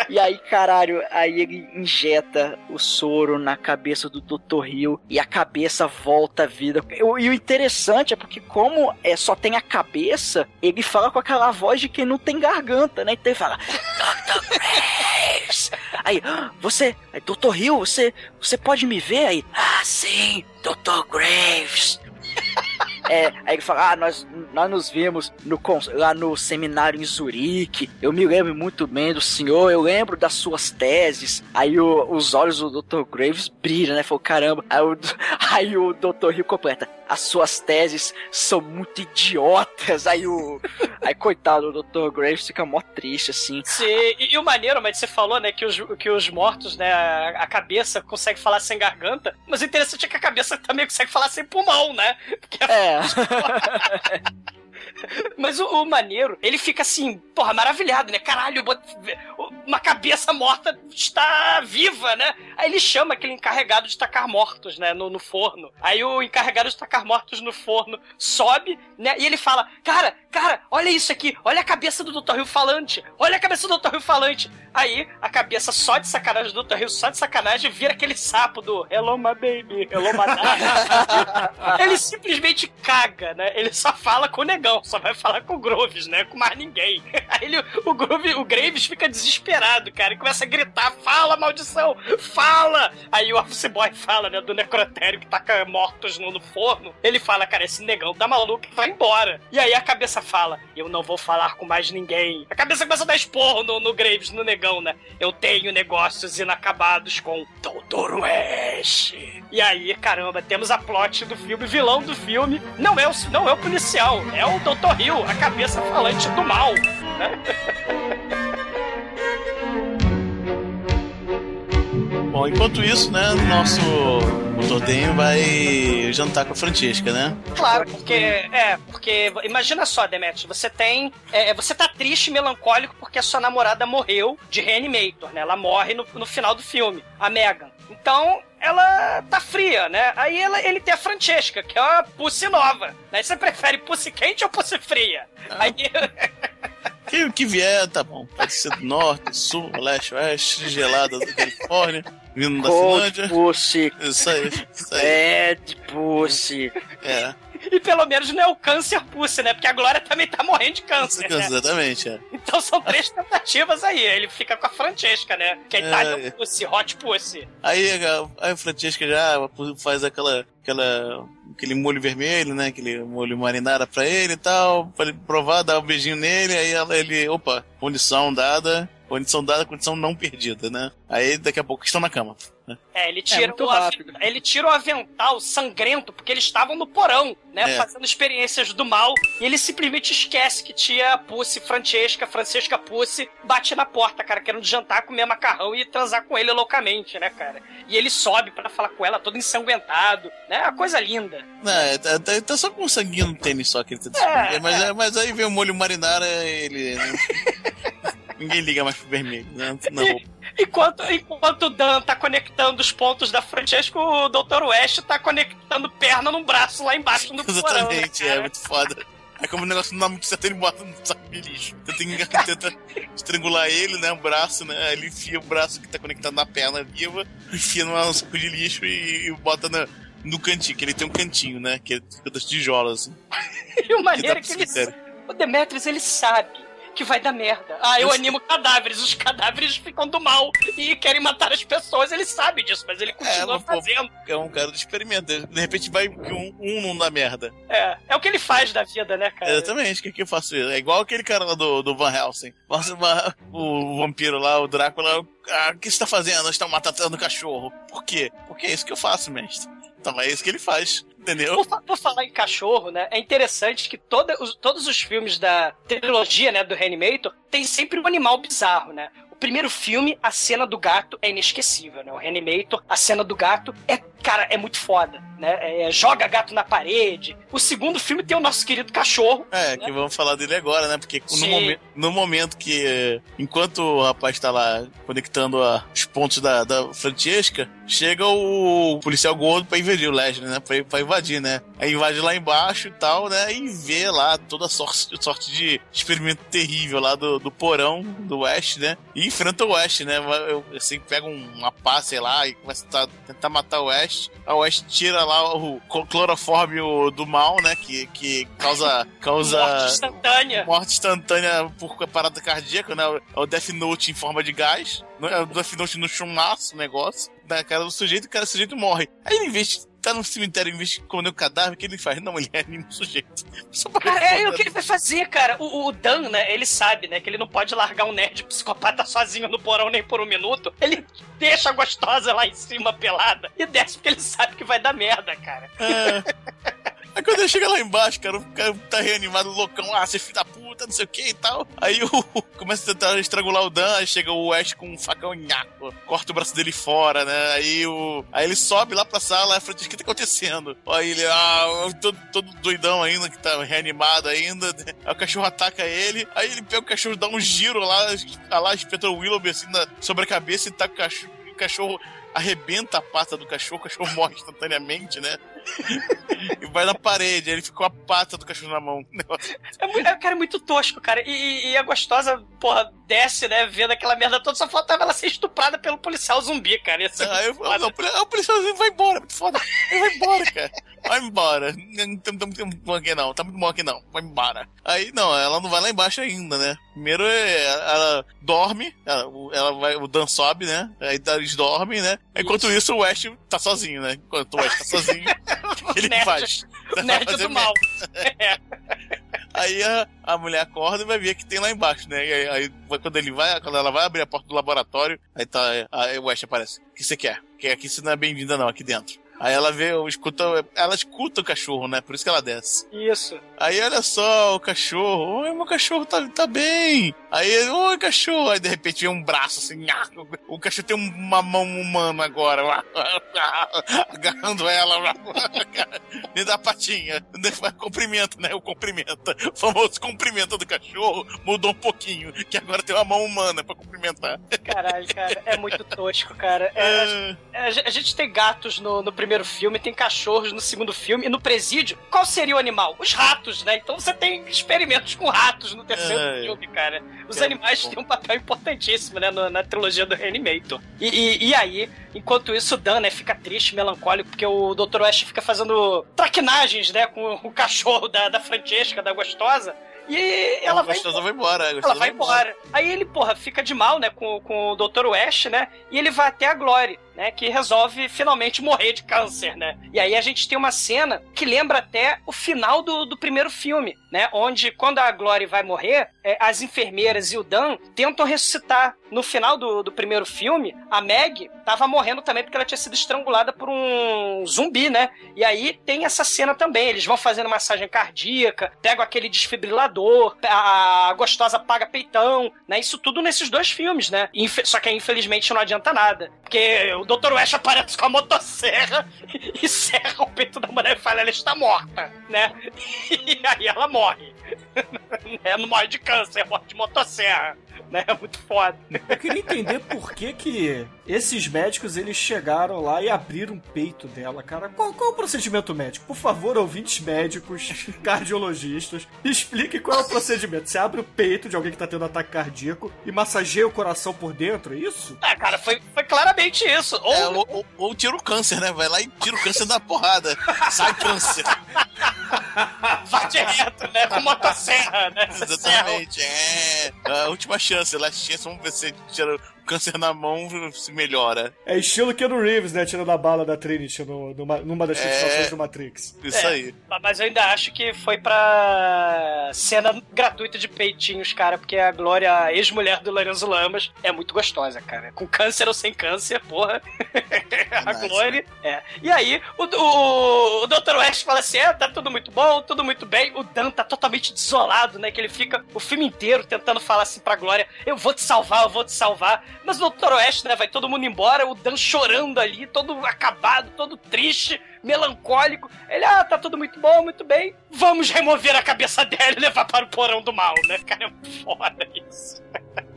e aí, caralho, aí ele injeta o soro na cabeça do Dr. Rio e a cabeça volta à vida. E o- interessante é porque como é, só tem a cabeça, ele fala com aquela voz de quem não tem garganta, né? Então ele fala, Dr. Aí, "Ah, você, Dr. Hill, você, você pode me ver aí? Ah, sim, Dr. Graves. É, aí ele fala, ah, nós, nós nos vimos no, lá no seminário em Zurique, eu me lembro muito bem do senhor, eu lembro das suas teses. Aí o- os olhos do Dr. Graves brilham, né? Falou, caramba. Aí o, aí o Dr. Hill completa, as suas teses são muito idiotas. Aí o, aí coitado do Dr. Graves fica mó triste, assim. Sim, e, e o maneiro, mas você falou, né, que os, que os mortos, né, a, a cabeça consegue falar sem garganta, mas o interessante é que a cabeça também consegue falar sem pulmão, né? Porque É. Mas o, o maneiro, ele fica assim, porra, maravilhado, né? Caralho, uma cabeça morta está viva, né? Aí ele chama aquele encarregado de tacar mortos, né? No, no forno. Aí o encarregado de tacar mortos no forno sobe, né? E ele fala: Cara, cara, olha isso aqui, olha a cabeça do Dr. Rio falante, olha a cabeça do Dr. Rio falante. Aí a cabeça só de sacanagem do. Rio, só de sacanagem, vira aquele sapo do Hello, my baby, hello, my ele simplesmente caga, né? Ele só fala com o negão, só vai falar com o Groves, né? Com mais ninguém. Aí ele, o, Grove, o Graves fica desesperado, cara, e começa a gritar: fala, maldição, fala! Aí o Office Boy fala, né, do necrotério que taca mortos no, no forno. Ele fala, cara, esse negão tá maluco que vai embora. E aí a cabeça fala: eu não vou falar com mais ninguém. A cabeça começa a dar esporro no, no Graves, no negão, né? Eu tenho negócios inacabados com Dr. West. E aí, caramba, temos a plot do filme, vilão do filme. Não é o, não é o policial, é o Dr. Hill, a cabeça falante do mal. Né? Bom, enquanto isso, né, nosso o Tordem vai jantar com a Francesca, né? Claro, porque. É, porque. Imagina só, Demetrius, você tem. é, você tá triste e melancólico porque a sua namorada morreu de Reanimator, né? Ela morre no, no final do filme, a Megan. Então, ela tá fria, né? Aí ela, ele tem a Francesca, que é uma pussy nova. Né? Você prefere pussy quente ou pussy fria? Aí. Que, que vier, tá bom. Pode ser do norte, sul, leste, oeste, gelada da Califórnia, vindo da Cold Finlândia. Pussy, Isso aí, isso aí. Bad Pussy. É, E pelo menos não é o câncer pussy, né? Porque a Glória também tá morrendo de câncer, né? exatamente, é. Então são três tentativas aí. Ele fica com a Francesca, né? Que é É. Italian Pussy, Hot Pussy. Aí a, a Francesca já faz aquela, aquela, aquele molho vermelho, né? Aquele molho marinara pra ele e tal, pra ele provar, dar um beijinho nele, aí ela, ele, opa, condição dada, condição dada, condição não perdida, né? Aí daqui a pouco estão na cama. Né? É, ele tira, muito o, rápido. ele tira o avental sangrento, porque eles estavam no porão, né? É. Fazendo experiências do mal. E ele simplesmente esquece que tinha Pussy, Francesca, Francesca Pussy, bate na porta, cara, querendo jantar, comer macarrão e transar com ele loucamente, né, cara? E ele sobe pra falar com ela, todo ensanguentado, né? Uma coisa linda. Não, é, tá, tá- tá só com um sanguinho no tênis só que ele tá É, mas, é, mas aí vem o molho marinara, ele. né? Ninguém liga mais pro vermelho, né? Roupa. Enquanto, enquanto o Dan tá conectando os pontos da Francesca, o Dr. West tá conectando perna num braço lá embaixo no porão. né, Exatamente, é cara? muito foda. Aí como o negócio não dá muito certo, ele bota no saco de lixo. Tenta, tenta estrangular ele, né? O braço, né? Ele enfia o braço que tá conectado na perna viva, enfia num saco de lixo e, e bota na- no cantinho, que ele tem um cantinho, né? Que é fica das tijolas, assim. E o Que maneiro é pro que ele. O Demetrius, ele sabe que vai dar merda. Ah, eu Eu animo cadáveres. Os cadáveres ficam do mal e querem matar as pessoas. Ele sabe disso, mas ele continua mas, pô, fazendo. É um cara do experimento. De repente vai que um, um não dá merda. É, é o que ele faz da vida, né, cara? Exatamente, o que, que eu faço? É igual aquele cara lá do, do Van Helsing. Nossa, uma- o vampiro lá, o Drácula. Ah, o que você tá fazendo? Estão matando o cachorro. Por quê? Porque é isso que eu faço, mestre. Então é isso que ele faz, entendeu? Por, por falar em cachorro, né? É interessante que toda, os- todos os filmes da trilogia, né, do Reanimator, tem sempre um animal bizarro, né? O primeiro filme, a cena do gato é inesquecível, né? O Reanimator, a cena do gato é, cara, é muito foda, né? É, joga gato na parede. O segundo filme tem o nosso querido cachorro. É, que vamos falar dele agora, né? Porque no, momen- no momento que. Enquanto o rapaz tá lá conectando a- os pontos da, da Francesca, chega o policial gordo pra invadir o Leslie, né? Pra, pra invadir, né? Aí invade lá embaixo e tal, né? E vê lá toda sorte, sorte de experimento terrível lá do, do porão do West, né? E enfrenta o West, né? Eu- Assim, pega um- uma pá, sei lá, e começa a tentar matar o West. A West tira lá o cl- clorofórmio do mal, né? Que, que causa. causa Morte instantânea. morte instantânea por parada cardíaca, né? É o Death Note em forma de gás. né? É o Death Note no chumaço, o negócio. Na cara do sujeito, o cara o sujeito morre. Aí ele, em vez tá no cemitério, em vez de esconder o cadáver, o que ele faz? Não, ele reanima o sujeito. Só pra Cara, é o que ele vai fazer, cara. O, o Dan, né, ele sabe, né, que ele não pode largar um nerd psicopata sozinho no porão nem por um minuto. Ele deixa a gostosa lá em cima pelada e desce porque ele sabe que vai dar merda, cara. É. Aí quando ele chega lá embaixo, cara, o cara tá reanimado, loucão, ah, você é filho da puta, não sei o que e tal. Aí o começa a tentar estrangular o Dan, aí chega o Ash com um facão nhaco, corta o braço dele fora, né? Aí o. Aí ele sobe lá pra sala, aí Francisco, o que tá acontecendo? Aí ele, ah, tô todo doidão ainda, que tá reanimado ainda. né? Aí o cachorro ataca ele, aí ele pega o cachorro, dá um giro lá, lá espeta o Willoughby assim na, sobre a cabeça e tá o cachorro. O cachorro arrebenta a pata do cachorro, o cachorro morre instantaneamente, né? E vai na parede, aí ele ficou a pata do cachorro na mão. É, mu- é, cara, é muito tosco, cara. E, e- a gostosa, porra, desce, né, vendo aquela merda toda, só faltava ela ser estuprada pelo policial zumbi, cara. Aí eu muito não, o policialzinho vai embora, muito foda. Ele vai embora, cara. Vai embora. Não tá muito bom aqui não, tá muito bom aqui não. Vai embora. Aí, não, ela não vai lá embaixo ainda, né? Primeiro é, ela dorme, ela, o- ela vai, o Dan sobe, né? Aí eles dormem, né? Enquanto isso, o West tá sozinho, né? Enquanto o West tá sozinho, ele Nerd. faz? Nerd do mal. Aí a, a mulher acorda e vai ver que tem lá embaixo, né? E aí, aí quando ele vai, quando ela vai abrir a porta do laboratório, aí tá, aí o West aparece. O que você quer? Que aqui você não é bem-vinda não, aqui dentro. Aí ela vê, escuta, ela escuta o cachorro, né? Por isso que ela desce. Isso. Aí olha só o cachorro, oi, meu cachorro tá, tá bem. Aí oi, cachorro. Aí de repente vem um braço assim, ah, o cachorro tem uma mão humana agora, agarrando ela, dentro da patinha. Cumprimento, né? O cumprimenta. O famoso cumprimento do cachorro mudou um pouquinho, que agora tem uma mão humana pra cumprimentar. Caralho, cara, é muito tosco, cara. É, a, a gente tem gatos no, no primeiro filme, tem cachorros no segundo filme, e no presídio, qual seria o animal? Os ratos, né? Então você tem experimentos com ratos no terceiro É. filme, cara. Os animais bom. têm um papel importantíssimo, né, no- na trilogia do Reanimator. E, e, e aí, enquanto isso, o Dan, né, fica triste, melancólico, porque o Dr. West fica fazendo traquinagens, né, com o cachorro da, da Francesca, da gostosa. E ela vai gostosa vai embora. ela vai embora. Aí ele, porra, fica de mal, né, com, com o Dr. West, né? E ele vai até a Glory, né? Que resolve finalmente morrer de câncer, né? E aí a gente tem uma cena que lembra até o final do, do primeiro filme, né? Onde, quando a Glory vai morrer, é, as enfermeiras e o Dan tentam ressuscitar. No final do, do primeiro filme, a Meg tava morrendo também porque ela tinha sido estrangulada por um zumbi, né? E aí tem essa cena também. Eles vão fazendo massagem cardíaca, pegam aquele desfibrilador, a gostosa paga peitão, né? Isso tudo nesses dois filmes, né? Infe- Só que infelizmente não adianta nada. Porque o Dr. West aparece com a motosserra e serra o peito da mulher e fala: ela está morta, né? E aí ela morre. Né? Não morre de câncer, morre de motosserra. Né? É muito foda. Eu queria entender por que que esses médicos eles chegaram lá e abriram o peito dela, cara. Qual, qual é o procedimento médico? Por favor, ouvintes médicos, cardiologistas, explique qual é o procedimento. Você abre o peito de alguém que tá tendo ataque cardíaco e massageia o coração por dentro, é isso? É, cara, foi, foi claramente isso. Ou, É, ou, ou, ou tira o câncer, né? Vai lá e tira o câncer da porrada. Sai câncer. vai direto, né? Com motosserra, né? Exatamente. É. A última chance, last chance, vamos ver se tira câncer na mão se melhora. É estilo Keanu Reeves, né? Tirando a bala da Trinity no- numa, numa das É. continuações do Matrix. Isso É. aí. Mas eu ainda acho que foi pra cena gratuita de peitinhos, cara, porque a Glória, a ex-mulher do Lorenzo Lamas, é muito gostosa, cara. Com câncer ou sem câncer, porra. a Nice, Glória. É. E aí, o, o, o Dr. West fala assim: é, tá tudo muito bom, tudo muito bem. O Dan tá totalmente desolado, né? Que ele fica o filme inteiro tentando falar assim pra Glória: eu vou te salvar, eu vou te salvar. Mas o Dr. West, né? Vai todo mundo embora, o Dan chorando ali, todo acabado, todo triste, melancólico. Ele, ah, tá tudo muito bom, muito bem. Vamos remover a cabeça dela e levar para o porão do mal, né? Cara, é foda isso.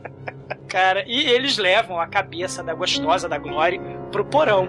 Cara, e eles levam a cabeça da gostosa da Glory pro porão.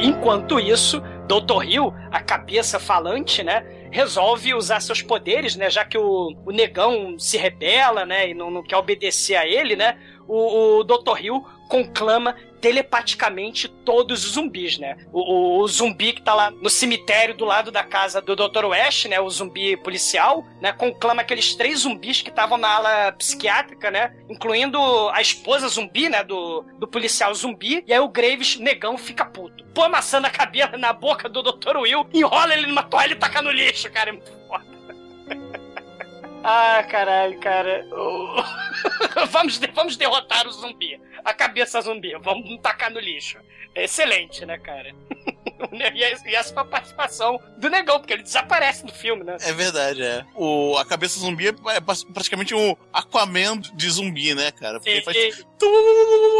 Enquanto isso, Dr. Hill, a cabeça falante, né, resolve usar seus poderes, né, já que o, o negão se rebela, né, e não, não quer obedecer a ele, né, o, o Dr. Hill conclama telepaticamente todos os zumbis, né? O, o- o zumbi que tá lá no cemitério do lado da casa do Dr. West, né? O zumbi policial, né? Conclama aqueles três zumbis que estavam na ala psiquiátrica, né? Incluindo a esposa zumbi, né? Do, do policial zumbi. E aí o Graves, negão, fica puto. Põe maçã na cabeça, na boca do Dr. Will, enrola ele numa toalha e taca no lixo, cara. É muito foda. Ah, caralho, cara. O- vamos, vamos derrotar o zumbi. A cabeça zumbi. Vamos tacar no lixo. É excelente, né, cara? e essa essa foi a participação do negão, porque ele desaparece no filme, né? É verdade, é. O, a cabeça zumbi é é praticamente um Aquaman de zumbi, né, cara? Porque ele faz E-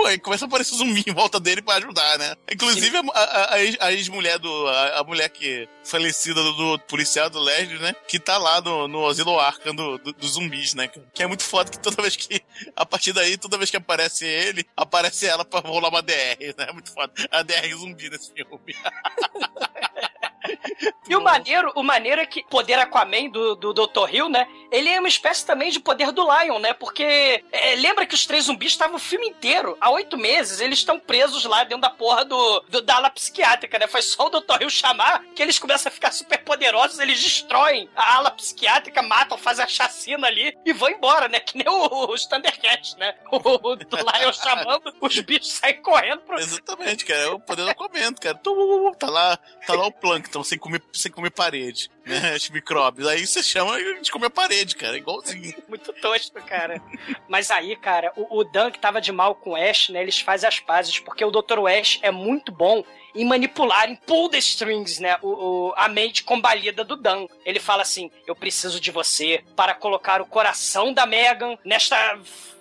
Aí começa a aparecer zumbi em volta dele pra ajudar, né? Inclusive a, a- a ex- a ex-mulher do. A, a mulher que falecida do, do policial do Leslie, né? Que tá lá no, no asilo Arkham do, do- dos zumbis, né? Que é muito foda que toda vez que. A partir daí, toda vez que aparece ele, aparece ela pra rolar uma DR, né? É muito foda. A DR zumbi nesse filme. E o maneiro, o maneiro é que poder Aquaman do, do Dr. Hill, né? Ele é uma espécie também de poder do Lion, né? Porque é, lembra que os três zumbis estavam o filme inteiro. Há oito meses, eles estão presos lá dentro da porra do, do- da ala psiquiátrica, né? Foi só o Dr. Hill chamar que eles começam a ficar super poderosos, eles destroem a ala psiquiátrica, matam, fazem a chacina ali e vão embora, né? Que nem o- os Thundercats, né? O, o do Lion chamando, os bichos saem correndo pro, Exatamente, cara. É o poder do comento, cara. Tá lá, tá lá o Plankton sem comer, sem comer parede, né? Os micróbios. Aí você chama de comer parede, cara. Igualzinho. Muito tosco, cara. Mas aí, cara, o, o Dan que tava de mal com o Ash, né? Eles fazem as pazes, porque o Dr. Ash é muito bom em manipular, em pull the strings, né? O, o- a mente combalida do Dan. Ele fala assim: Eu preciso de você para colocar o coração da Megan nesta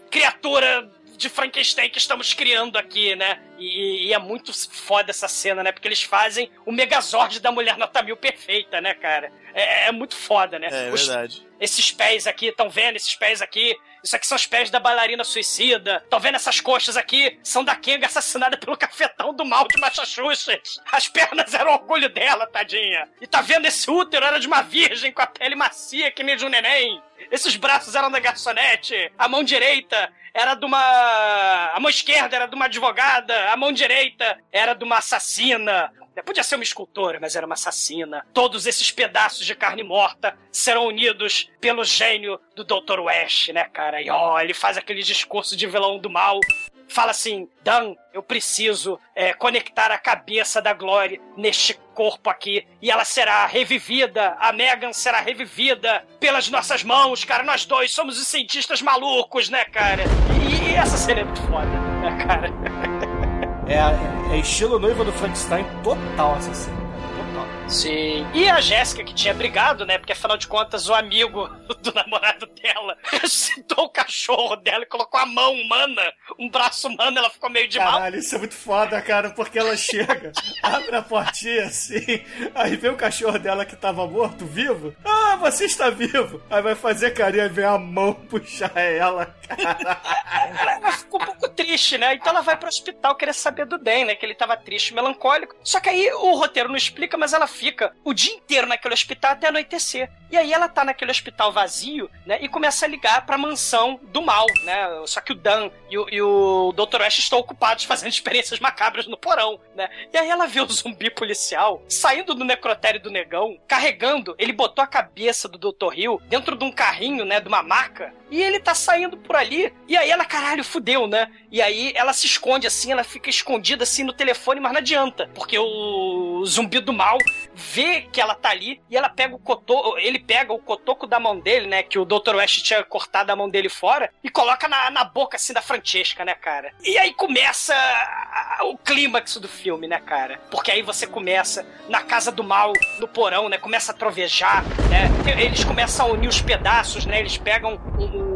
criatura de Frankenstein que estamos criando aqui, né? E, e é muito foda essa cena, né? Porque eles fazem o Megazord da Mulher Nota Mil perfeita, né, cara? É, é muito foda, né? É Os- verdade. esses pés aqui, estão vendo esses pés aqui? Isso aqui são os pés da bailarina suicida. Estão vendo essas coxas aqui? São da Kenga assassinada pelo cafetão do mal de Massachusetts. As pernas eram orgulho dela, tadinha. E tá vendo esse útero? Era de uma virgem com a pele macia que nem de um neném. Esses braços eram da garçonete. A mão direita era de uma. A mão esquerda era de uma advogada. A mão direita era de uma assassina. Podia ser uma escultora, mas era uma assassina. Todos esses pedaços de carne morta serão unidos pelo gênio do Dr. West, né, cara? E ó, ele faz aquele discurso de vilão do mal. Fala assim, Dan, eu preciso é, conectar a cabeça da Glory neste corpo aqui e ela será revivida, a Megan será revivida pelas nossas mãos, cara. Nós dois somos os cientistas malucos, né, cara? E, e essa cena é muito foda, né, cara? É, é estilo noiva do Frankenstein total essa cena. Sim. E a Jéssica, que tinha brigado, né? Porque afinal de contas, o amigo do namorado dela ressuscitou o cachorro dela e colocou a mão humana, um braço humano, ela ficou meio de mal. Caralho, isso é muito foda, cara, porque ela chega, abre a portinha assim, aí vê o cachorro dela que tava morto, vivo. Ah, você está vivo. Aí vai fazer carinho e vem a mão puxar ela, cara. Ela, ficou um pouco triste, né? Então ela vai pro hospital querer saber do Dan, né? Que ele tava triste, melancólico. Só que aí o roteiro não explica, mas ela fica o dia inteiro naquele hospital até anoitecer. E aí ela tá naquele hospital vazio, né? E começa a ligar pra mansão do mal, né? Só que o Dan e o, e o Dr. Ash estão ocupados fazendo experiências macabras no porão, né? E aí ela vê o zumbi policial saindo do necrotério do negão, carregando. Ele botou a cabeça do Dr. Hill dentro de um carrinho, né? De uma maca. E ele tá saindo por ali. E aí ela, caralho, fudeu, né? E aí ela se esconde assim, ela fica escondida assim no telefone, mas não adianta. Porque o zumbi do mal vê que ela tá ali e ela pega o cotoco. Ele pega o cotoco da mão dele, né? Que o Dr. West tinha cortado a mão dele fora e coloca na, na boca assim da Francesca, né, cara? E aí começa o clímax do filme, né, cara? Porque aí você começa na casa do mal, no porão, né? Começa a trovejar, né? Eles começam a unir os pedaços, né? Eles pegam um, um-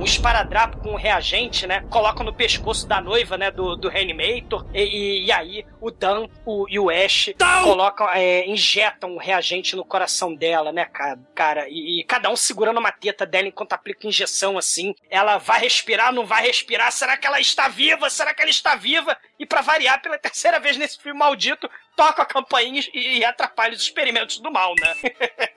um esparadrapo com um reagente, né? Colocam no pescoço da noiva, né? Do, do Reanimator. E, e- aí o Dan o, e o Ash colocam, é, injetam um reagente no coração dela, né, cara? cara e, e cada um segurando uma teta dela enquanto aplica injeção assim. Ela vai respirar, não vai respirar? Será que ela está viva? Será que ela está viva? E pra variar, pela terceira vez nesse filme maldito, toca a campainha e, e atrapalha os experimentos do mal, né?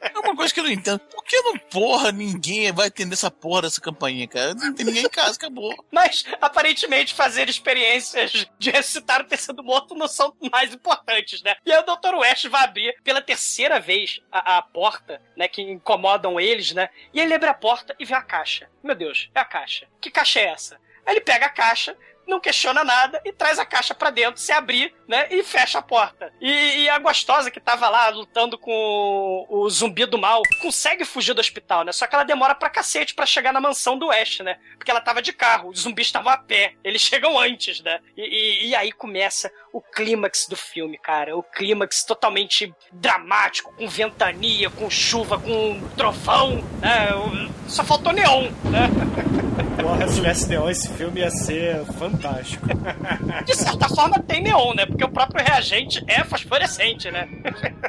É uma coisa que eu não entendo. Por que não, porra, ninguém vai atender essa porra dessa campainha, cara? Não tem ninguém em casa, acabou. Mas, aparentemente, fazer experiências de ressuscitar o terceiro morto não são mais importantes, né? E aí o Dr. West vai abrir pela terceira vez a, a porta, né? Que incomodam eles, né? E ele abre a porta e vê a caixa. Meu Deus, é a caixa. Que caixa é essa? Aí ele pega a caixa, não questiona nada e traz a caixa pra dentro, se abrir, né? E fecha a porta. E, e a gostosa que tava lá lutando com o zumbi do mal consegue fugir do hospital, né? Só que ela demora pra cacete pra chegar na mansão do West, né? Porque ela tava de carro, os zumbis estavam a pé. Eles chegam antes, né? E, e- e aí começa o clímax do filme, cara. O clímax totalmente dramático, com ventania, com chuva, com trovão, né? Só faltou neon, né? Porra, se tivesse neon, esse filme ia ser fantástico. De certa forma tem neon, né? Porque o próprio reagente é fosforescente, né?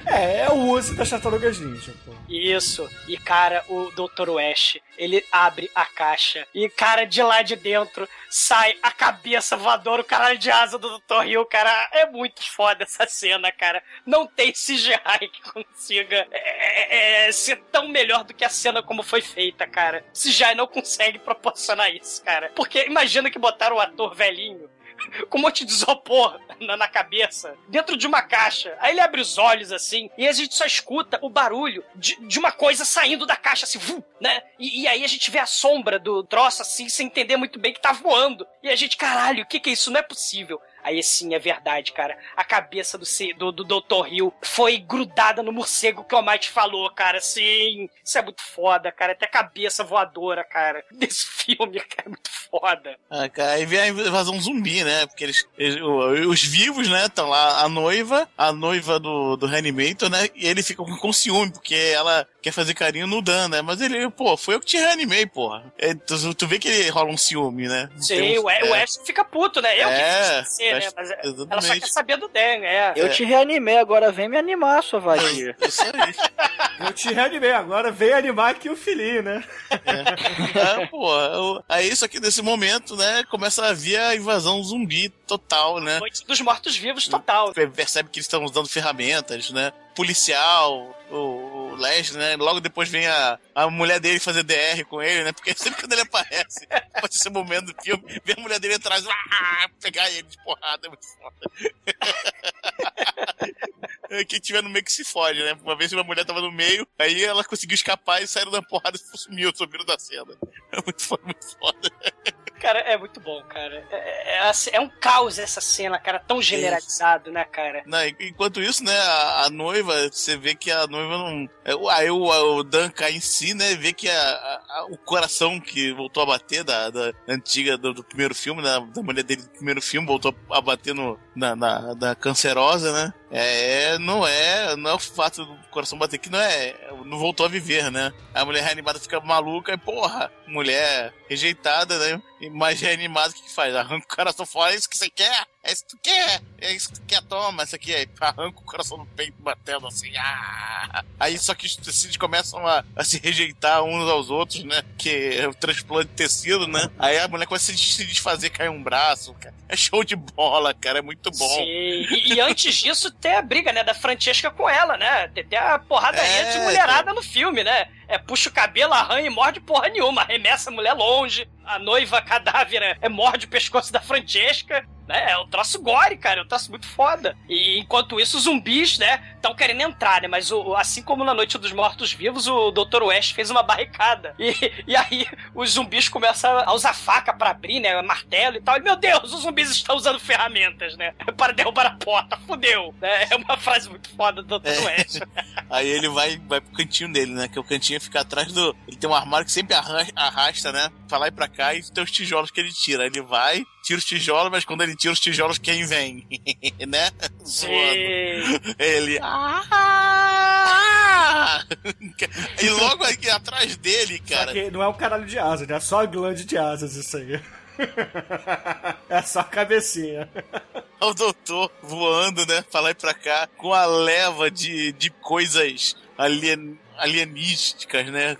É, é o uso das tartarugas ninja, pô. Isso. E, cara, o Dr. West, ele abre a caixa e, cara, de lá de dentro sai a cabeça voadora, o caralho de asa do Dr. Hill, cara. É muito foda essa cena, cara. Não tem CGI que consiga é, é, ser tão melhor do que a cena como foi feita, cara. CGI não consegue proporcionar isso, cara. Porque imagina que botaram o ator velhinho com um monte de isopor na, na cabeça, dentro de uma caixa. Aí ele abre os olhos assim, e a gente só escuta o barulho de, de uma coisa saindo da caixa, assim, vum, né? E, e aí a gente vê a sombra do troço assim, sem entender muito bem que tá voando. E a gente, caralho, o que que é isso? Não é possível. Aí sim é verdade, cara. A cabeça do, do, do Dr. Hill foi grudada no morcego que o Almighty falou, cara. Sim, isso é muito foda, cara. Até cabeça voadora, cara, desse filme, cara, é muito foda. Ah, cara, aí vem a invasão zumbi, né? Porque eles, eles- os vivos, né? Estão lá, a noiva, a noiva do, do Reanimator, né? E ele fica com ciúme, porque ela quer fazer carinho no Dan, né? Mas ele, pô, foi eu que te reanimei, porra. É, tu, tu vê que ele rola um ciúme, né? Sim, Tem um- o, é, o Ash fica puto, né? Eu É, que ser, né? Mas ela só quer saber do Dan, é. Eu te reanimei, agora vem me animar, sua vadia. Isso aí. Eu te reanimei agora, vem animar aqui o filhinho, né? É, pô, eu- aí só que nesse momento, né, começa a vir a invasão zumbi total, né? Noite dos mortos-vivos total. Pe- Percebe que eles estão usando ferramentas, né? Policial, o, o Leslie, né? Logo depois vem a, a mulher dele fazer DR com ele, né? Porque sempre quando ele aparece, pode ser momento do filme, vem a mulher dele atrás, ah, pegar ele de porrada, é muito foda. Quem tiver no meio que se fode, né? Uma vez uma mulher tava no meio, aí ela conseguiu escapar e saíram da porrada e sumiu, sumiram da cena. É muito foda, muito foda. Cara, é muito bom, cara. É, é, é um caos essa cena, cara, tão generalizado, né, cara? E- enquanto isso, né, a, a noiva, você vê que a noiva não. é, Aí o, o Dan cai em si, né? Vê que a- a- o coração que voltou a bater da, da antiga, do, do primeiro filme, da, da mulher dele do primeiro filme, voltou a bater no, na, na, na cancerosa, né? É, não é, não é o fato do coração bater que não é, não voltou a viver, né? A mulher reanimada fica maluca e, porra, mulher rejeitada, né? E mais reanimada, o que, que faz? Arranca o coração fora, é isso que você quer? É isso que tu quer? É isso que tu quer? Toma, isso aqui aí, arranca o coração no peito, batendo assim, ah! Aí só que os tecidos começam a, a se rejeitar uns aos outros, né? Que é o transplante de tecido, né? Aí a mulher começa a se desfazer, cai um braço, cara. É show de bola, cara, é muito bom. Sim. E, e antes disso, tem a briga, né, da Francesca com ela, né? Tem, tem a porradaria É, de mulherada no filme, né? É, puxa o cabelo, arranha e morde porra nenhuma. Arremessa a mulher longe. A noiva cadáver é, é morde o pescoço da Francesca. Né? É um troço gore, cara. É um troço muito foda. E enquanto isso, os zumbis, né, estão querendo entrar, né? Mas o, assim como na Noite dos Mortos-Vivos, o Dr. West fez uma barricada. E, e aí os zumbis começam a usar faca pra abrir, né? Martelo e tal. E, meu Deus, os zumbis estão usando ferramentas, né? Para derrubar a porta. Fudeu. Né? É uma frase muito foda do Dr. É. West. Aí ele vai, vai pro cantinho dele, né? Que o cantinho fica atrás do. Ele tem um armário que sempre arrasta, né? Pra lá e pra cá e tem os tijolos que ele tira. Ele vai, tira os tijolos, mas quando ele tira os tijolos, quem vem? né? Zoando. Ele. Ah! e logo aqui atrás dele, Só cara. que não é um caralho de asa, né? É só a glande de asas isso aí. é só a cabecinha. o doutor voando, né? Pra lá e pra cá, com a leva de, de coisas alien, alienísticas, né?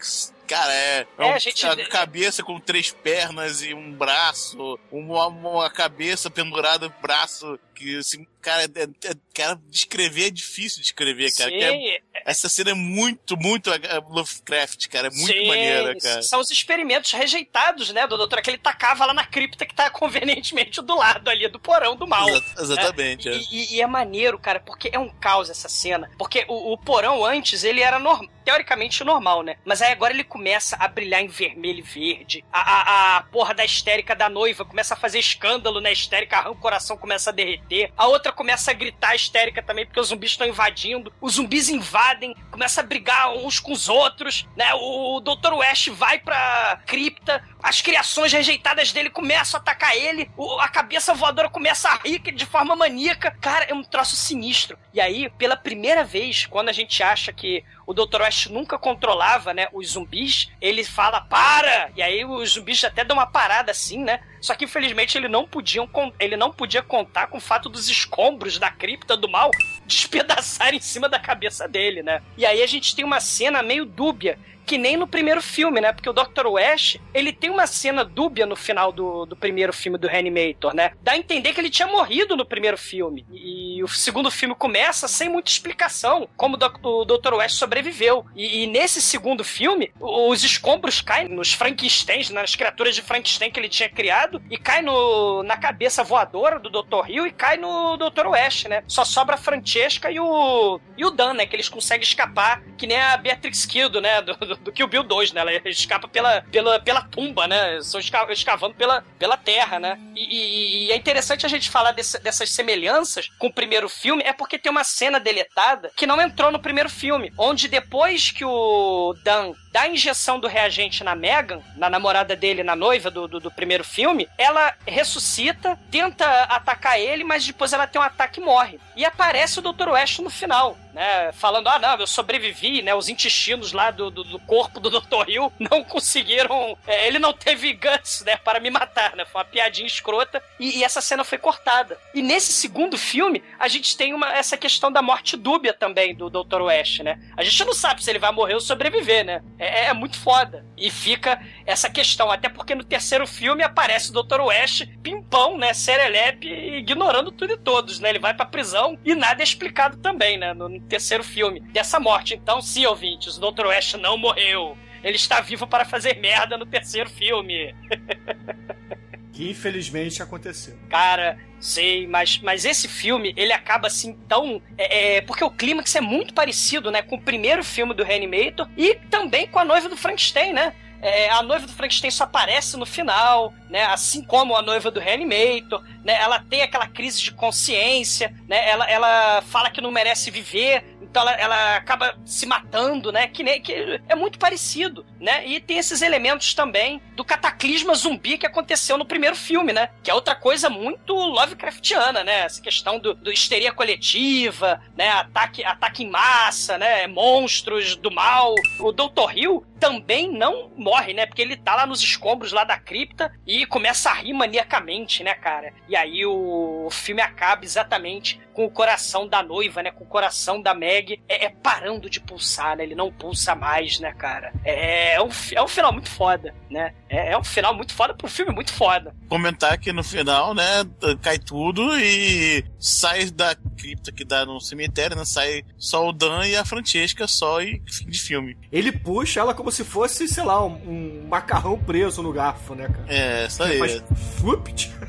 Cara, é. É, um- a gente- a cabeça com três pernas e um braço, uma, uma cabeça pendurada no braço. Que, assim, cara, é, é- cara, descrever é difícil de escrever, cara. é- Sim, essa cena é muito, muito Lovecraft, cara. É muito Sim, maneira, cara. São os experimentos rejeitados, né, do doutor, que ele tacava lá na cripta que tá convenientemente do lado ali do porão do mal. Exa- exatamente, né? é. E, e- e é maneiro, cara, porque é um caos essa cena. Porque o, o porão antes, ele era norm- teoricamente normal, né? Mas aí agora ele começa a brilhar em vermelho e verde. A, a, a porra da histérica da noiva começa a fazer escândalo na histérica, arranca o coração começa a derreter. A outra começa a gritar histérica também, porque os zumbis estão invadindo. Os zumbis invadem, começa a brigar uns com os outros, né? O, Dr. West vai pra cripta, as criações rejeitadas dele começam a atacar ele, o- a cabeça voadora começa a rir de forma maníaca. Cara, é um troço sinistro. E aí, pela primeira vez, quando a gente acha que o Dr. West nunca controlava, né, os zumbis, ele fala, para! E aí os zumbis até dão uma parada assim, né? Só que infelizmente ele não, podiam, con- ele não podia contar com o fato dos escombros da cripta do mal despedaçarem em cima da cabeça dele, né? E aí a gente tem uma cena meio dúbia que nem no primeiro filme, né? Porque o Dr. West, ele tem uma cena dúbia no final do, do primeiro filme do Reanimator, né? Dá a entender que ele tinha morrido no primeiro filme. E o segundo filme começa sem muita explicação como o Dr. West sobreviveu. E, e nesse segundo filme, os escombros caem nos Frankensteins, nas criaturas de Frankenstein que ele tinha criado, e cai no, na cabeça voadora do Dr. Hill e cai no Dr. West, né? Só sobra a Francesca e o, e o Dan, né? Que eles conseguem escapar, que nem a Beatrix Kildo, né? Do, do, do, do Kill Bill 2, né? Ela escapa pela, pela, pela tumba, né? São esca- escavando pela, pela terra, né? E, e- e é interessante a gente falar desse- dessas semelhanças com o primeiro filme, é porque tem uma cena deletada que não entrou no primeiro filme, onde depois que o Dan dá a injeção do reagente na Megan, na namorada dele, na noiva do, do, do primeiro filme, ela ressuscita, tenta atacar ele, mas depois ela tem um ataque e morre. E aparece o Dr. West no final, né? Falando, ah, não, eu sobrevivi, né? Os intestinos lá do, do, do corpo do Dr. Hill não conseguiram. é, ele não teve guts, né? Para me matar, né? Foi uma piadinha escrota. E, e essa cena foi cortada. E nesse segundo filme, a gente tem uma, essa questão da morte dúbia também do Dr. West, né? A gente não sabe se ele vai morrer ou sobreviver, né? É, é muito foda. E fica essa questão, até porque no terceiro filme aparece o Dr. West pimpão, né? Serelepe, ignorando tudo e todos, né? Ele vai pra prisão e nada é explicado também, né? No, no terceiro filme dessa morte. Então, sim, ouvintes, o Dr. West não morreu. Ele está vivo para fazer merda no terceiro filme. Que infelizmente aconteceu. Cara, sei, mas, mas esse filme, ele acaba assim tão. É, é, porque o clímax é muito parecido, né? Com o primeiro filme do Reanimator e também com a noiva do Frankenstein, né? É, a noiva do Frankenstein só aparece no final, né? Assim como a noiva do Reanimator, né? Ela tem aquela crise de consciência, né? Ela, ela fala que não merece viver, então ela, ela acaba se matando, né? Que, nem, que é muito parecido, né? E tem esses elementos também do cataclisma zumbi que aconteceu no primeiro filme, né? Que é outra coisa muito Lovecraftiana, né? Essa questão do, do histeria coletiva, né? Ataque, ataque em massa, né? Monstros do mal. O Dr. Hill também não morre, né? Porque ele tá lá nos escombros lá da cripta e começa a rir maniacamente, né, cara? E aí o filme acaba exatamente com o coração da noiva, né? Com o coração da Meg é, é parando de pulsar, né? Ele não pulsa mais, né, cara? É, é, um, é um final muito foda, né? É, é um final muito foda pro filme muito foda. Comentar que no final, né, cai tudo e sai da cripta que dá no cemitério, né? Sai só o Dan e a Francesca só e fim de filme. Ele puxa ela como se fosse, sei lá, um, um macarrão preso no garfo, né, cara? É, isso Ele aí. faz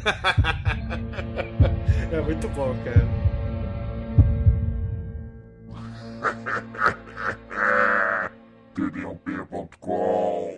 é muito bom, cara. tdump.com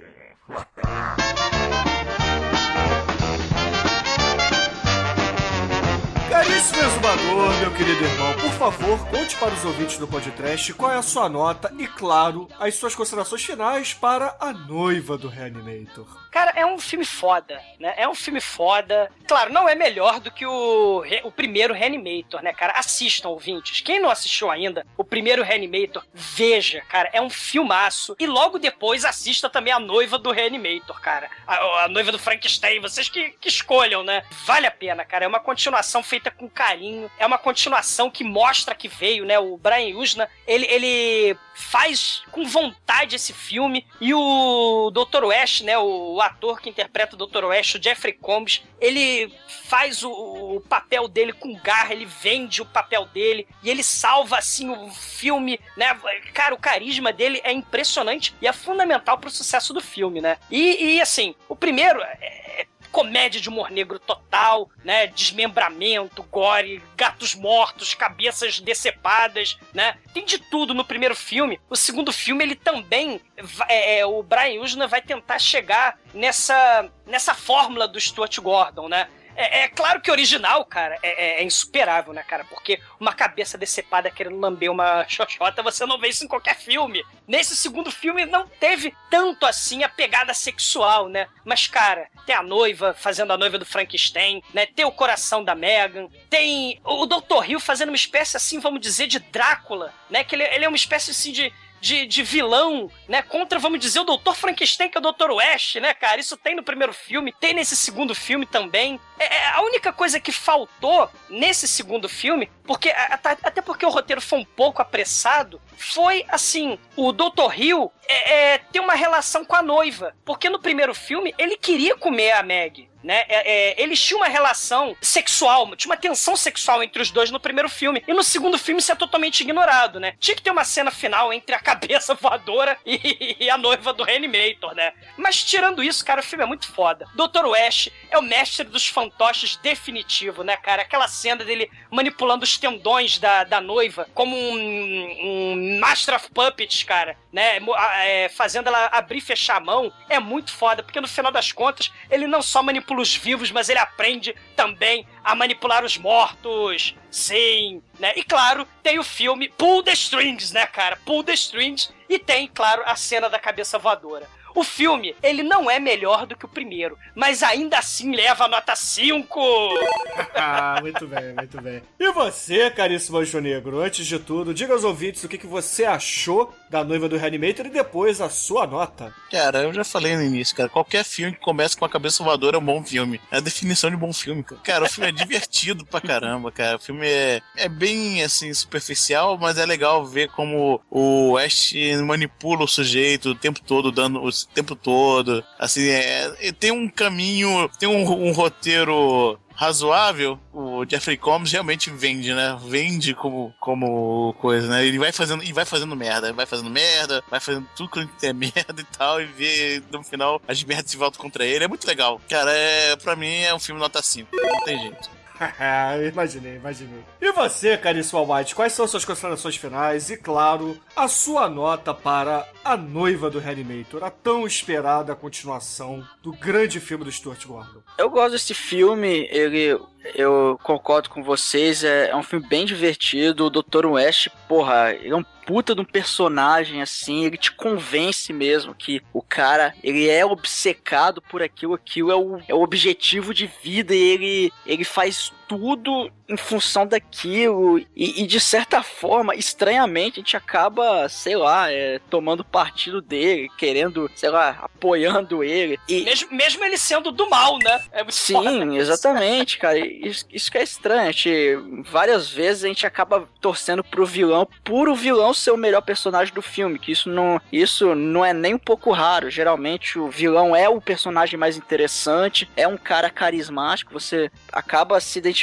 Caríssimo exumador, meu querido irmão, por favor, conte para os ouvintes do podcast qual é a sua nota e, claro, as suas considerações finais para a noiva do Reanimator. Cara, é um filme foda, né? É um filme foda. Claro, não é melhor do que o, o primeiro Reanimator, né, cara? Assistam, ouvintes. Quem não assistiu ainda o primeiro Reanimator, veja, cara. É um filmaço. E logo depois assista também a noiva do Reanimator, cara. A, a noiva do Frankenstein. Vocês que, que escolham, né? Vale a pena, cara. É uma continuação feita com carinho. É uma continuação que mostra que veio, né? O Brian Usna, ele, ele faz com vontade esse filme. E o Dr. West, né? O, ator que interpreta o Dr. West, o Jeffrey Combs, ele faz o, o papel dele com garra, ele vende o papel dele e ele salva assim o filme, né? Cara, o carisma dele é impressionante e é fundamental pro sucesso do filme, né? E, e, assim, o primeiro é, é comédia de humor negro total, né? Desmembramento, gore, gatos mortos, cabeças decepadas, né? Tem de tudo no primeiro filme. O segundo filme, ele também. é, é, o Brian Usna vai tentar chegar nessa, nessa fórmula do Stuart Gordon, né? É, é claro que original, cara, é, é- é insuperável, né, cara? Porque uma cabeça decepada querendo lamber uma xoxota, você não vê isso em qualquer filme. Nesse segundo filme não teve tanto assim a pegada sexual, né? Mas, cara, tem a noiva fazendo a noiva do Frankenstein, né? Tem o coração da Megan, tem o Dr. Hill fazendo uma espécie assim, vamos dizer, de Drácula, né? Que ele, ele é uma espécie assim de de, de vilão, né? Contra, vamos dizer, o Dr. Frankenstein, que é o Dr. West, né, cara? Isso tem no primeiro filme, tem nesse segundo filme também. É, é a única coisa que faltou nesse segundo filme, porque até porque o roteiro foi um pouco apressado, foi assim: o Dr. Hill é, é, ter uma relação com a noiva. Porque no primeiro filme ele queria comer a Meg. Né? É, é, eles tinham uma relação sexual, tinha uma tensão sexual entre os dois no primeiro filme. E no segundo filme isso é totalmente ignorado, né? Tinha que ter uma cena final entre a cabeça voadora e, e a noiva do Reanimator, né? Mas tirando isso, cara, o filme é muito foda. Dr. West é o mestre dos fantoches definitivo, né, cara? Aquela cena dele manipulando os tendões da, da noiva como um, um Master of Puppets, cara, né? É, fazendo ela abrir e fechar a mão é muito foda, porque no final das contas ele não só manipula os vivos, mas ele aprende também a manipular os mortos. Sim, né? E claro, tem o filme Pull the Strings, né, cara? Pull the Strings. E tem, claro, a cena da cabeça voadora. O filme, ele não é melhor do que o primeiro, mas ainda assim leva a nota 5. Ah, muito bem, muito bem. E você, caríssimo Anjo Negro, antes de tudo, diga aos ouvintes o que, que você achou da noiva do Reanimator e depois a sua nota. Cara, eu já falei no início, cara. Qualquer filme que começa com a cabeça voadora é um bom filme. É a definição de bom filme, cara. Cara, o filme é divertido pra caramba, cara. O filme é, é bem, assim, superficial, mas é legal ver como o West manipula o sujeito o tempo todo, dando o tempo todo. Assim, é, tem um caminho, tem um, um roteiro razoável, o Jeffrey Combs realmente vende, né? Vende como, como coisa, né? Ele vai fazendo, e vai fazendo merda, vai fazendo merda, vai fazendo tudo que é merda e tal, e vê no final as merdas se voltam contra ele. É muito legal. Cara, é, pra mim é um filme nota 5. Não tem jeito. imaginei, imaginei. E você, caríssimo White, quais são suas considerações finais e, claro, a sua nota para A Noiva do Reanimator, a tão esperada continuação do grande filme do Stuart Gordon? Eu gosto desse filme, ele. Eu concordo com vocês, é, é um filme bem divertido. O Dr. West, porra, ele é um puta de um personagem assim, ele te convence mesmo que o cara, ele é obcecado por aquilo, aquilo é o, é o objetivo de vida e ele, ele faz tudo em função daquilo e, e, de certa forma, estranhamente, a gente acaba, sei lá, é, tomando partido dele, querendo, sei lá, apoiando ele. E, Mesmo, mesmo ele sendo do mal, né? É Sim, foda exatamente, cara. Isso, isso que é estranho. Gente, várias vezes a gente acaba torcendo pro vilão, por o vilão ser o melhor personagem do filme. Que isso não, isso não é nem um pouco raro. Geralmente o vilão é o personagem mais interessante, é um cara carismático, você acaba se identificando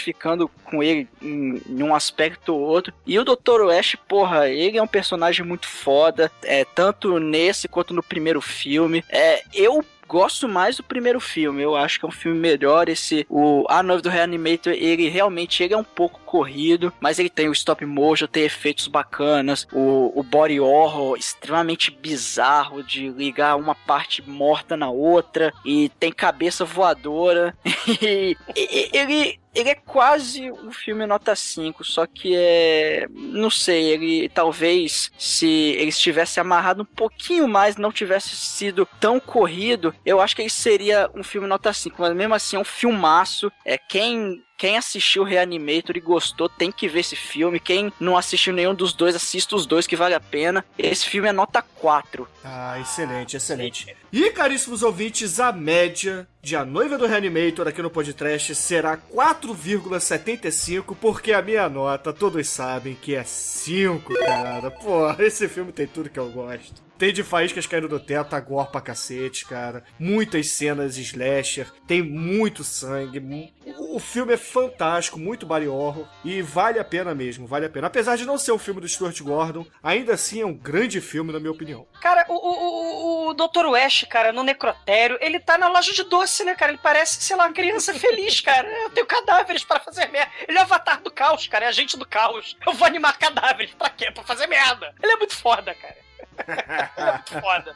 com ele em, em um aspecto ou outro. E o Dr. West, porra, ele é um personagem muito foda, é, tanto nesse quanto no primeiro filme. É, eu gosto mais do primeiro filme. Eu acho que é um filme melhor. Esse o A Noiva do Reanimator, ele realmente ele é um pouco corrido, mas ele tem o stop motion, tem efeitos bacanas, o, o body horror extremamente bizarro de ligar uma parte morta na outra e tem cabeça voadora. e, e- ele ele é quase um filme nota 5, só que é. Não sei, ele talvez se ele estivesse amarrado um pouquinho mais, não tivesse sido tão corrido, eu acho que ele seria um filme nota 5, mas mesmo assim é um filmaço. É quem. Quem assistiu Reanimator e gostou tem que ver esse filme. Quem não assistiu nenhum dos dois, assista os dois que vale a pena. Esse filme é nota 4. Ah, excelente, excelente. E, caríssimos ouvintes, a média de A Noiva do Reanimator aqui no podcast será 4,75, porque a minha nota, todos sabem que é 5, cara. Pô, esse filme tem tudo que eu gosto. Tem de faíscas caindo do teto, a gore pra cacete, cara. Muitas cenas slasher, tem muito sangue. O filme é fantástico, muito body horror e vale a pena mesmo, vale a pena. Apesar de não ser um filme do Stuart Gordon, ainda assim é um grande filme, na minha opinião. Cara, o, o, o, o Dr. West, cara, no necrotério, ele tá na loja de doce, né, cara? Ele parece, sei lá, uma criança feliz, cara. Eu tenho cadáveres para fazer merda. Ele é o avatar do caos, cara. É agente do caos. Eu vou animar cadáveres. Pra quê? Pra fazer merda. Ele é muito foda, cara. Foda.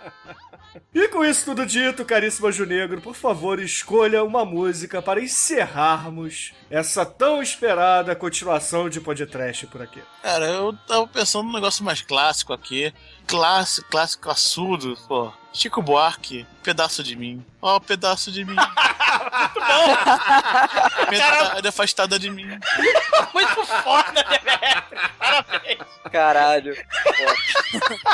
E com isso tudo dito, caríssimo Anjo Negro, por favor, escolha uma música para encerrarmos essa tão esperada continuação de podcast por aqui. Cara, eu tava pensando num negócio mais clássico aqui. Clássico, clássico, classudo, pô. Chico Buarque, pedaço de mim. Ó, pedaço de mim. Metade afastada de mim. Muito foda, né? Parabéns. Caralho.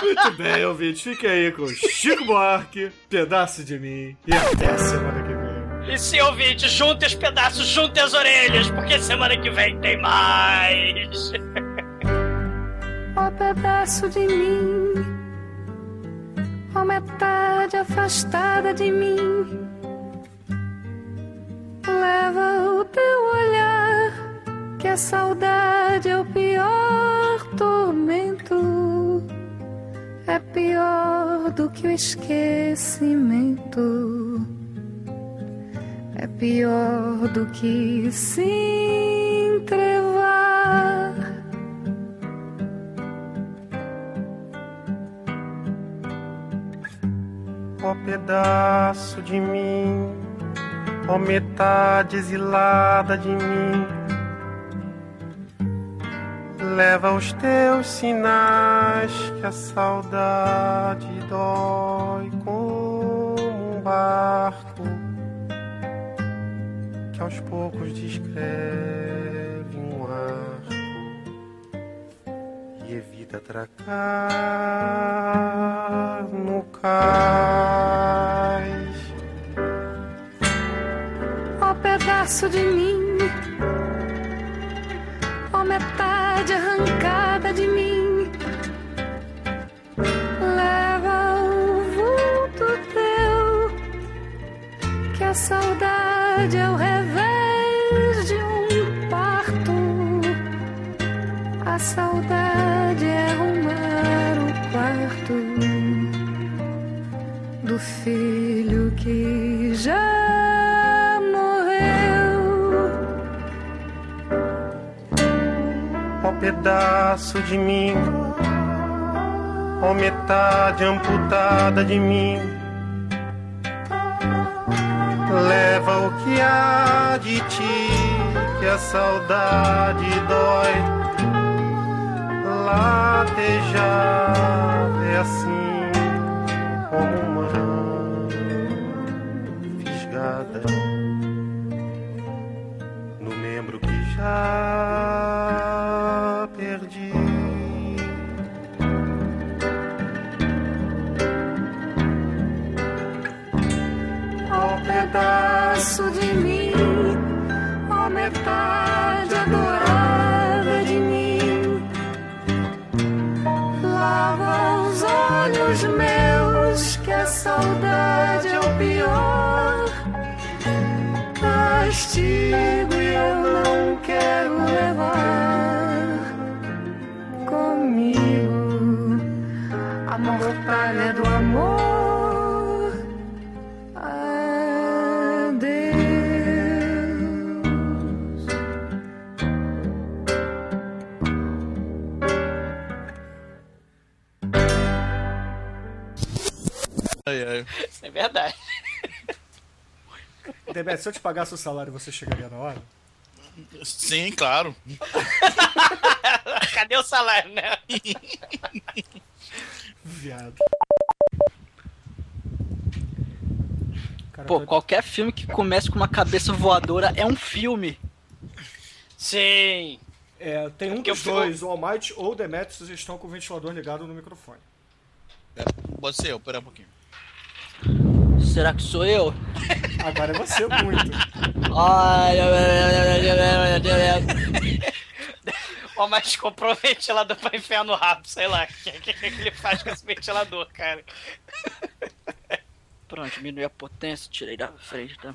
Muito bem, ouvintes, fique aí com Chico Buarque, pedaço de mim, e até semana que vem. E se ouvinte, junte os pedaços, junte as orelhas, porque semana que vem tem mais. Ó pedaço de mim, ó metade afastada de mim. Leva o teu olhar, que a saudade é o pior tormento. É pior do que o esquecimento. É pior do que se entrevar. Pedaço de mim, ó metade exilada de mim. Leva os teus sinais que a saudade dói como um barco que aos poucos descreve um arco e evita atracar no cais. Ó pedaço de mim, ó metade arrancada de mim. Leva o vulto teu, que a saudade é o revés de um parto. A saudade é do filho que já morreu. Ó pedaço de mim, ó metade amputada de mim. Leva o que há de ti, que a saudade dói. Latejar é assim Demet, se eu te pagasse o salário, você chegaria na hora? Sim, claro. Cadê o salário, né? Viado. Cara, Pô, qualquer filme que comece com uma cabeça voadora é um filme. Sim. É, tem um Porque dos dois, o Almighty ou o Demetrius, estão com o ventilador ligado no microfone. É, pode ser eu, pera um pouquinho. Será que sou eu? Agora é você muito. Ó, mas comprou um ventilador pra enfiar no rabo, sei lá. O que, que, que ele faz com esse ventilador, cara? Pronto, diminui a potência, tirei da frente, tá?